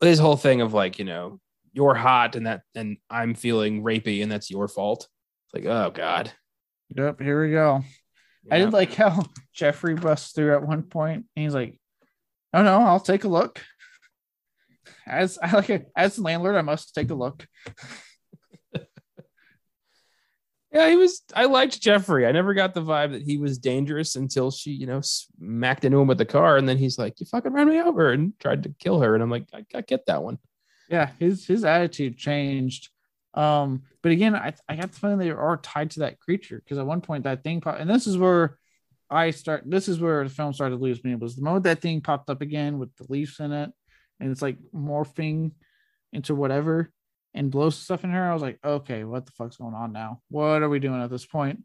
This whole thing of like, you know, you're hot and that, and I'm feeling rapey and that's your fault. It's like, oh God. Yep, here we go. I did like how Jeffrey busts through at one point and he's like, Oh no, I'll take a look. As I like it, as landlord, I must take a look. Yeah, he was. I liked Jeffrey. I never got the vibe that he was dangerous until she, you know, smacked into him with the car, and then he's like, "You fucking ran me over," and tried to kill her. And I'm like, I, I get that one. Yeah, his his attitude changed. Um, but again, I I got the feeling they are tied to that creature because at one point that thing popped, and this is where I start. This is where the film started to lose me. Was the moment that thing popped up again with the leaves in it, and it's like morphing into whatever and blows stuff in her. I was like, okay, what the fuck's going on now? What are we doing at this point?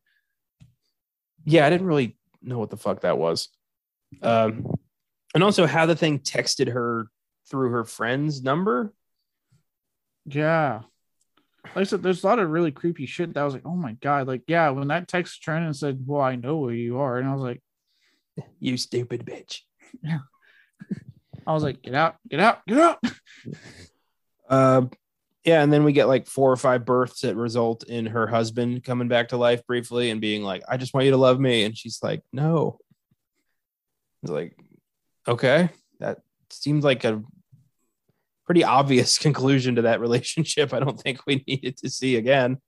Yeah, I didn't really know what the fuck that was. Um, and also how the thing texted her through her friend's number. Yeah. Like I said, there's a lot of really creepy shit that I was like, oh my god, like yeah, when that text turned and said, "Well, I know who you are," and I was like, You stupid bitch. I was like, get out, get out, get out. Uh, yeah, and then we get like four or five births that result in her husband coming back to life briefly and being like, "I just want you to love me," and she's like, "No." It's like, okay, that seems like a pretty obvious conclusion to that relationship. I don't think we needed to see again.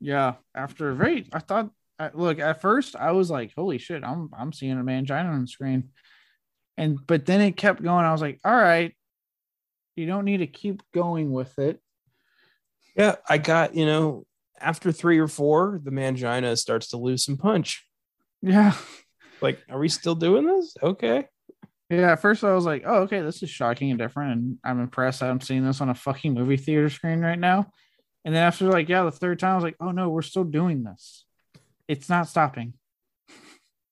Yeah, after a very, I thought, I, look, at first I was like, holy shit, I'm I'm seeing a mangina on the screen, and but then it kept going. I was like, all right, you don't need to keep going with it. Yeah, I got you know after three or four, the mangina starts to lose some punch. Yeah, Like, are we still doing this? Okay. yeah. At first I was like, oh, okay, this is shocking and different, and I'm impressed I'm seeing this on a fucking movie theater screen right now. And then after like, yeah, the third time I was like, oh no, we're still doing this. It's not stopping.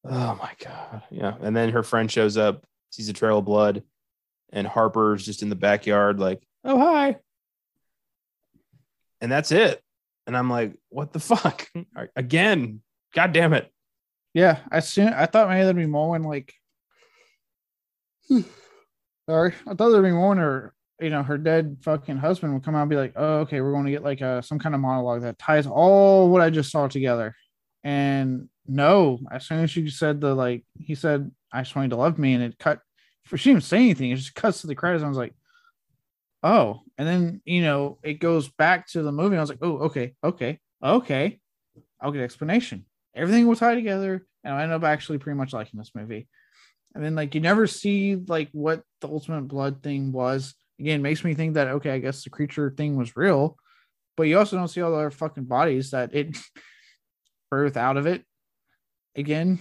Oh my god. Yeah. And then her friend shows up, sees a trail of blood, and Harper's just in the backyard, like, oh hi. And that's it. And I'm like, what the fuck? Again. God damn it. Yeah, I soon I thought maybe there'd be more when like sorry. I thought there'd be more when her you know her dead fucking husband would come out and be like, Oh, okay, we're going to get like a some kind of monologue that ties all what I just saw together. And no, as soon as she said the like he said, I just wanted to love me, and it cut for she didn't say anything, it just cuts to the credits. I was like, Oh, and then you know it goes back to the movie. I was like, Oh, okay, okay, okay. I'll get explanation everything will tie together and i end up actually pretty much liking this movie and then like you never see like what the ultimate blood thing was again makes me think that okay i guess the creature thing was real but you also don't see all the other fucking bodies that it birthed out of it again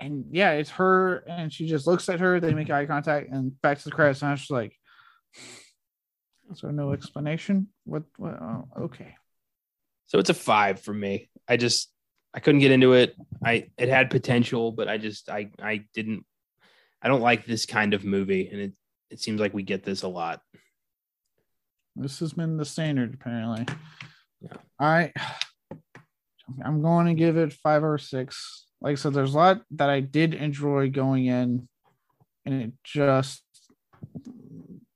and yeah it's her and she just looks at her they make eye contact and back to the credits and i was just like so no explanation what, what oh, okay So it's a five for me. I just I couldn't get into it. I it had potential, but I just I I didn't I don't like this kind of movie. And it it seems like we get this a lot. This has been the standard, apparently. Yeah. I I'm going to give it five or six. Like I said, there's a lot that I did enjoy going in, and it just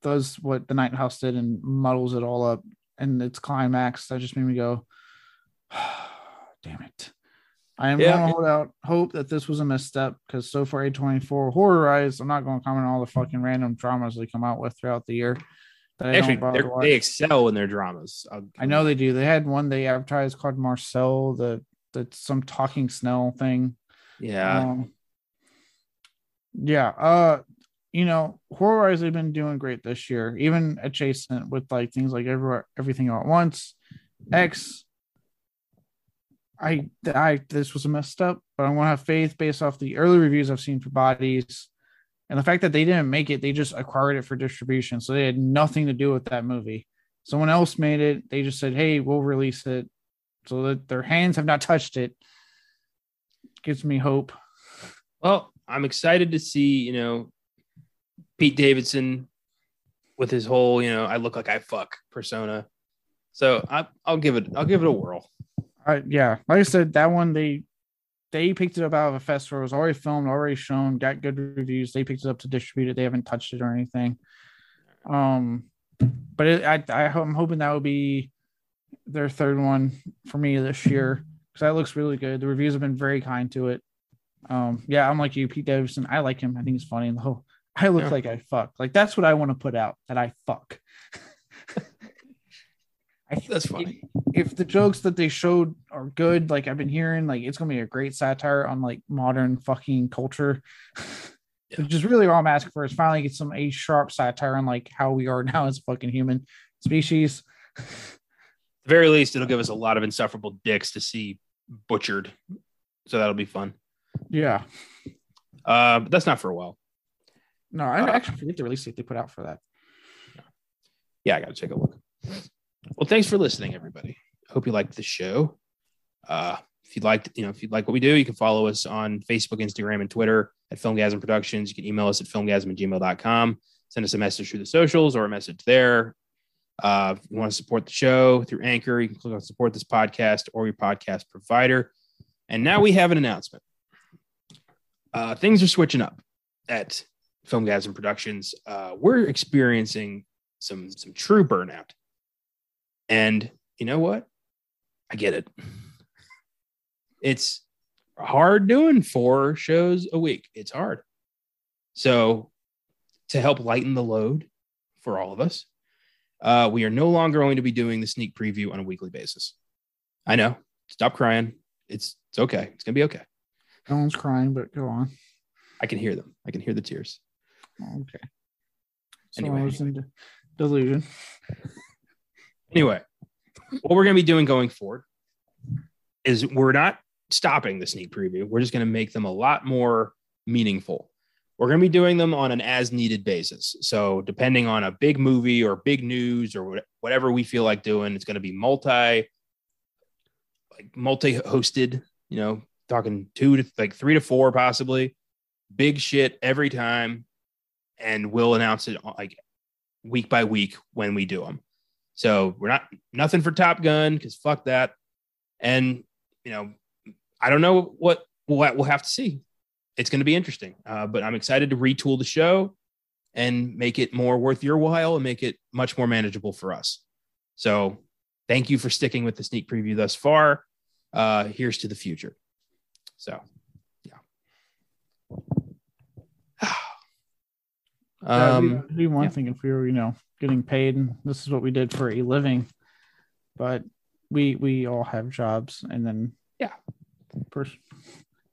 does what the Night House did and muddles it all up. And its climax that just made me go, damn it. I am Yeah. going to hold out hope that this was a misstep because so far A24 horror rise, I'm not going to comment on all the fucking random dramas they come out with throughout the year. That I Actually, don't they're- to watch. they excel in their dramas. I know they do. They had one they advertised called Marcel, the that's some talking Snell thing. Yeah. Um, yeah. Uh, you know, horror wise, they've been doing great this year, even adjacent with like things like everywhere, everything all at once, X. I, I, this was a messed up, but I want to have faith based off the early reviews I've seen for bodies and the fact that they didn't make it, they just acquired it for distribution. So they had nothing to do with that movie. Someone else made it. They just said, hey, we'll release it. So that their hands have not touched it. Gives me hope. Well, I'm excited to see, you know, Pete Davidson with his whole, you know, I look like I fuck persona. So I, will give it, I'll give it a whirl. Uh, yeah, like I said, that one they they picked it up out of a festival. It was already filmed, already shown, got good reviews. They picked it up to distribute it. They haven't touched it or anything. Um, but it, I, I I'm hoping that will be their third one for me this year because that looks really good. The reviews have been very kind to it. Um, yeah, I'm like you, Pete Davidson. I like him. I think he's funny. And the whole I look yeah. like I fuck. Like that's what I want to put out that I fuck. I That's funny. If the jokes that they showed are good, like I've been hearing, like it's gonna be a great satire on like modern fucking culture. Yeah. Which is really all I'm asking for is finally get some a sharp satire on like how we are now as a fucking human species. The very least, it'll give us a lot of insufferable dicks to see butchered. So that'll be fun. Yeah. Uh, but that's not for a while. No, I uh, actually forget the release date they put out for that. Yeah, I gotta take a look. Well, thanks for listening, everybody. Hope you liked the show. Uh, if you'd like, you know, if you'd like what we do, you can follow us on Facebook, Instagram, and Twitter at Filmgazm Productions. You can email us at filmgazm at gmail.com. Send us a message through the socials or a message there. Uh, if you want to support the show through Anchor, you can click on support this podcast or your podcast provider. And now we have an announcement. Uh, things are switching up at Filmgazm Productions. Uh, we're experiencing some some true burnout. And you know what? I get it. It's hard doing four shows a week. It's hard. So, to help lighten the load for all of us, uh, we are no longer going to be doing the sneak preview on a weekly basis. I know. Stop crying. It's it's okay. It's gonna be okay. No one's crying, but go on. I can hear them. I can hear the tears. Okay. So anyway. I was in delusion. Anyway, what we're going to be doing going forward is we're not stopping the sneak preview. We're just going to make them a lot more meaningful. We're going to be doing them on an as needed basis. So, depending on a big movie or big news or whatever we feel like doing, it's going to be multi like multi hosted, you know, talking two to like three to four possibly. Big shit every time and we'll announce it like week by week when we do them. So we're not nothing for Top Gun because fuck that. And you know, I don't know what we'll, we'll have to see. It's going to be interesting, uh, but I'm excited to retool the show and make it more worth your while and make it much more manageable for us. So thank you for sticking with the sneak preview thus far. Uh, here's to the future. So, yeah. um, do one yeah. thing if we were, you know, getting paid and this is what we did for a living but we we all have jobs and then yeah pers-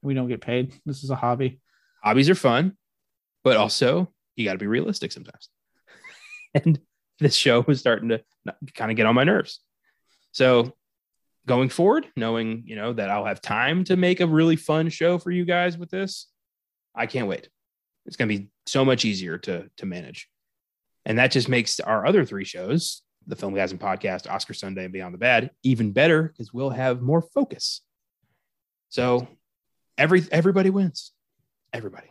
we don't get paid. This is a hobby. Hobbies are fun but also you got to be realistic sometimes. And this show was starting to kind of get on my nerves. So going forward knowing you know that i'll have time to make a really fun show for you guys with this i can't wait. It's going to be so much easier to to manage. And that just makes our other three shows, the Filmgazm podcast, Oscar Sunday, and Beyond the Bad, even better because we'll have more focus. So every everybody wins. Everybody.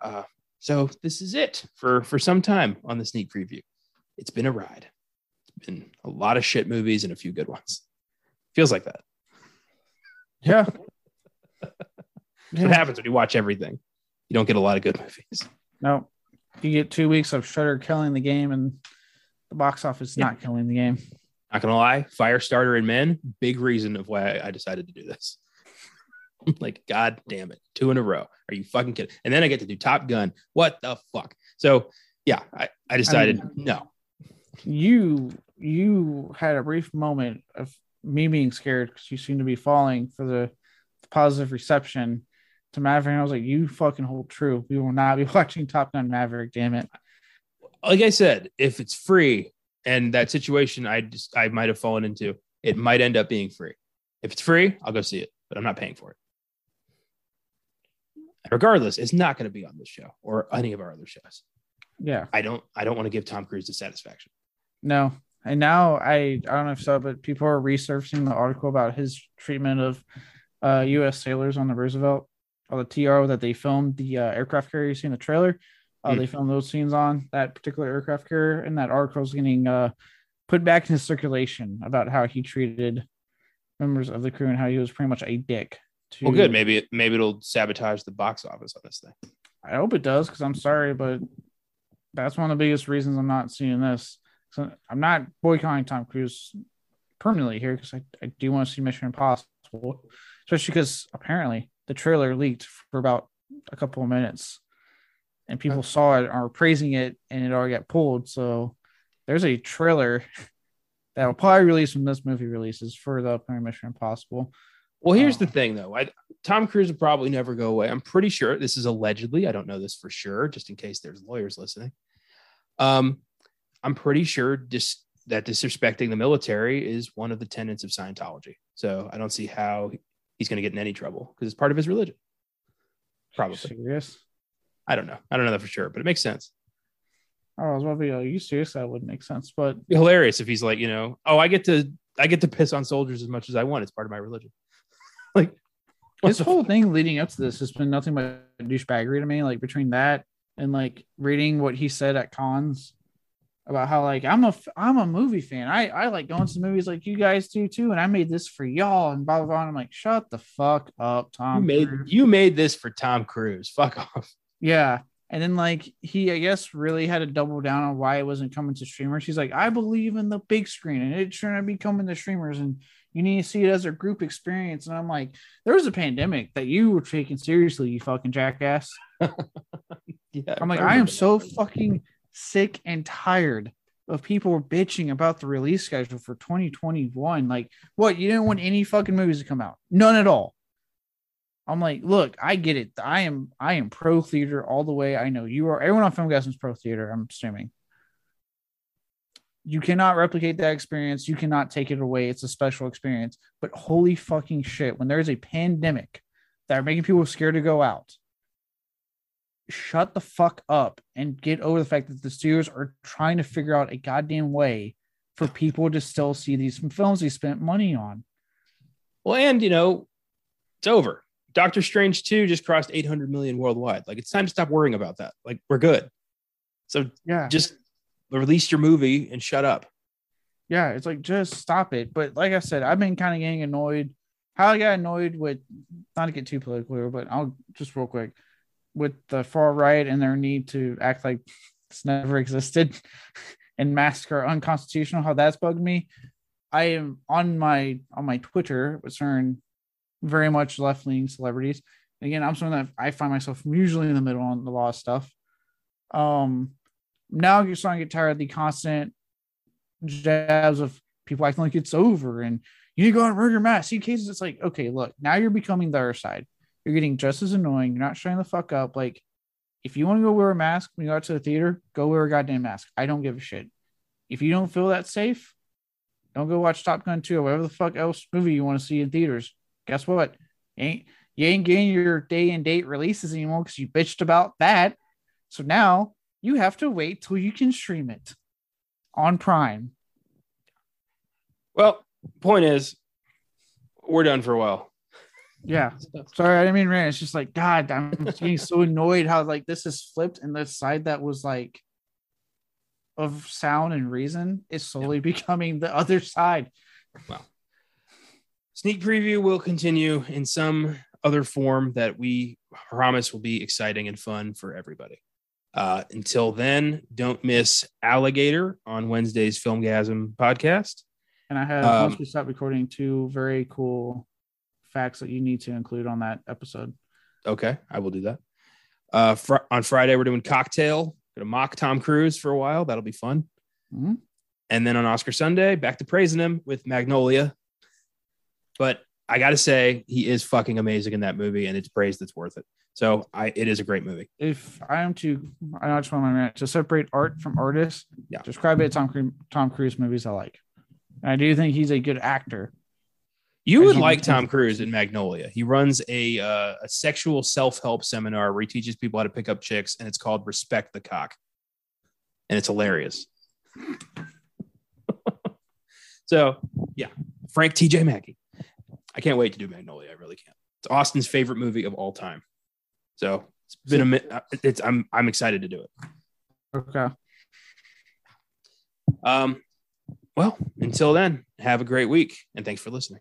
Uh, so this is it for for some time on the sneak preview. It's been a ride. It's been a lot of shit movies and a few good ones. Feels like that. Yeah. yeah. What happens when you watch everything? You don't get a lot of good movies. No, you get two weeks of Shudder killing the game and the box office yeah. not killing the game. Not gonna lie, Firestarter and Men, big reason of why I decided to do this. like, god damn it, two in a row. Are you fucking kidding? And then I get to do Top Gun. What the fuck? So yeah, I, I decided I mean, no. You you had a brief moment of me being scared because you seem to be falling for the, the positive reception to Maverick. I was like, you fucking hold true. We will not be watching Top Gun Maverick. Damn it. Like I said, if it's free and that situation I just I might have fallen into, it might end up being free. If it's free, I'll go see it, but I'm not paying for it. Regardless, it's not going to be on this show or any of our other shows. Yeah. I don't I don't want to give Tom Cruise the satisfaction. No. And now I I don't know if so, but people are resurfacing the article about his treatment of uh, U.S. sailors on the Roosevelt, or the TR that they filmed the uh, aircraft carrier. You see in the trailer, uh, Mm. they filmed those scenes on that particular aircraft carrier, and that article is getting uh, put back into circulation about how he treated members of the crew and how he was pretty much a dick. To, Well, good. Maybe it maybe it'll sabotage the box office on this thing. I hope it does because I'm sorry, but that's one of the biggest reasons I'm not seeing this. So I'm not boycotting Tom Cruise permanently here because I, I do want to see Mission Impossible, especially because apparently the trailer leaked for about a couple of minutes and people saw it are praising it and it already got pulled. So there's a trailer that will probably release when this movie releases for the upcoming Mission Impossible. Well, here's Oh. the thing, though. I, Tom Cruise will probably never go away. I'm pretty sure this is allegedly. I don't know this for sure, just in case there's lawyers listening. Um, I'm pretty sure dis- that disrespecting the military is one of the tenets of Scientology. So I don't see how he's going to get in any trouble because it's part of his religion. Probably. Serious? I don't know. I don't know that for sure, but it makes sense. Oh, I was about to be like, are you serious? That wouldn't make sense. But hilarious if he's like, you know, oh, I get to I get to piss on soldiers as much as I want. It's part of my religion. like what his the whole thing leading up to this has been nothing but douchebaggery to me. Like between that and like reading what he said at cons about how like I'm a I'm a movie fan. I I like going to the movies like you guys do too, and I made this for y'all and blah blah blah. And I'm like, shut the fuck up, Tom. you made Cruise. you made this for Tom Cruise. Fuck off. Yeah. And then like he I guess really had to double down on why it wasn't coming to streamers. He's like, I believe in the big screen and it shouldn't be coming to streamers and you need to see it as a group experience. And I'm like, there was a pandemic that you were taking seriously, you fucking jackass. Yeah. I'm like, I I am so fucking sick and tired of people bitching about the release schedule for 2021. Like, what? You didn't want any fucking movies to come out? None at all. I'm like, look, I get it. I am I am pro theater all the way. I know you are. Everyone on Filmgazm is pro theater. I'm assuming. You cannot replicate that experience. You cannot take it away. It's a special experience. But holy fucking shit, when there's a pandemic that are making people scared to go out, shut the fuck up and get over the fact that the studios are trying to figure out a goddamn way for people to still see these films they spent money on. Well, and you know, it's over. Doctor Strange 2 just crossed 800 million worldwide. Like it's time to stop worrying about that. Like we're good. So Yeah. just release your movie and shut up. Yeah, it's like just stop it. But like I said, I've been kind of getting annoyed. How I got annoyed with not to get too political here, but I'll just real quick with the far right and their need to act like this never existed and mask massacre unconstitutional. How that's bugged me. I am on my on my Twitter, with certain very much left leaning celebrities. Again, I'm someone that I find myself usually in the middle on the law stuff. Um, now you're starting to get tired of the constant jabs of people acting like it's over and you need to go out and wear your mask. See cases, it's like, okay, look, now you're becoming the other side. You're getting just as annoying. You're not shutting the fuck up. Like, if you want to go wear a mask when you go out to the theater, go wear a goddamn mask. I don't give a shit. If you don't feel that safe, don't go watch Top Gun 2 or whatever the fuck else movie you want to see in theaters. Guess what? You ain't you ain't getting your day and date releases anymore because you bitched about that. So now you have to wait till you can stream it on Prime. Well, point is, we're done for a while. Yeah. Sorry, I didn't mean rant. It's just like God, I'm getting so annoyed how like this is flipped, and the side that was like of sound and reason is slowly becoming the other side. Well. Sneak preview will continue in some other form that we promise will be exciting and fun for everybody. Uh, until then, don't miss Alligator on Wednesday's Filmgazm podcast. And I have Um, once we stop recording two very cool facts that you need to include on that episode. Okay, I will do that. Uh, fr- on Friday, we're doing Cocktail. Gonna mock Tom Cruise for a while. That'll be fun. Mhm. And then on Oscar Sunday, back to praising him with Magnolia. but I got to say he is fucking amazing in that movie, and it's praise that's worth it. So I, it is a great movie. If I am to, I just want my to separate art from artists. Yeah. Describe it Tom Cruise, Tom Cruise movies I like. And I do think he's a good actor. You would like Tom Cruise in Magnolia. He runs a uh, a sexual self help seminar where he teaches people how to pick up chicks, and it's called Respect the Cock, and it's hilarious. so yeah, Frank T.J. Mackey. I can't wait to do Magnolia. I really can't. It's Austin's favorite movie of all time. So it's been a. It's I'm I'm excited to do it. Okay. Um, well, until then, have a great week, and thanks for listening.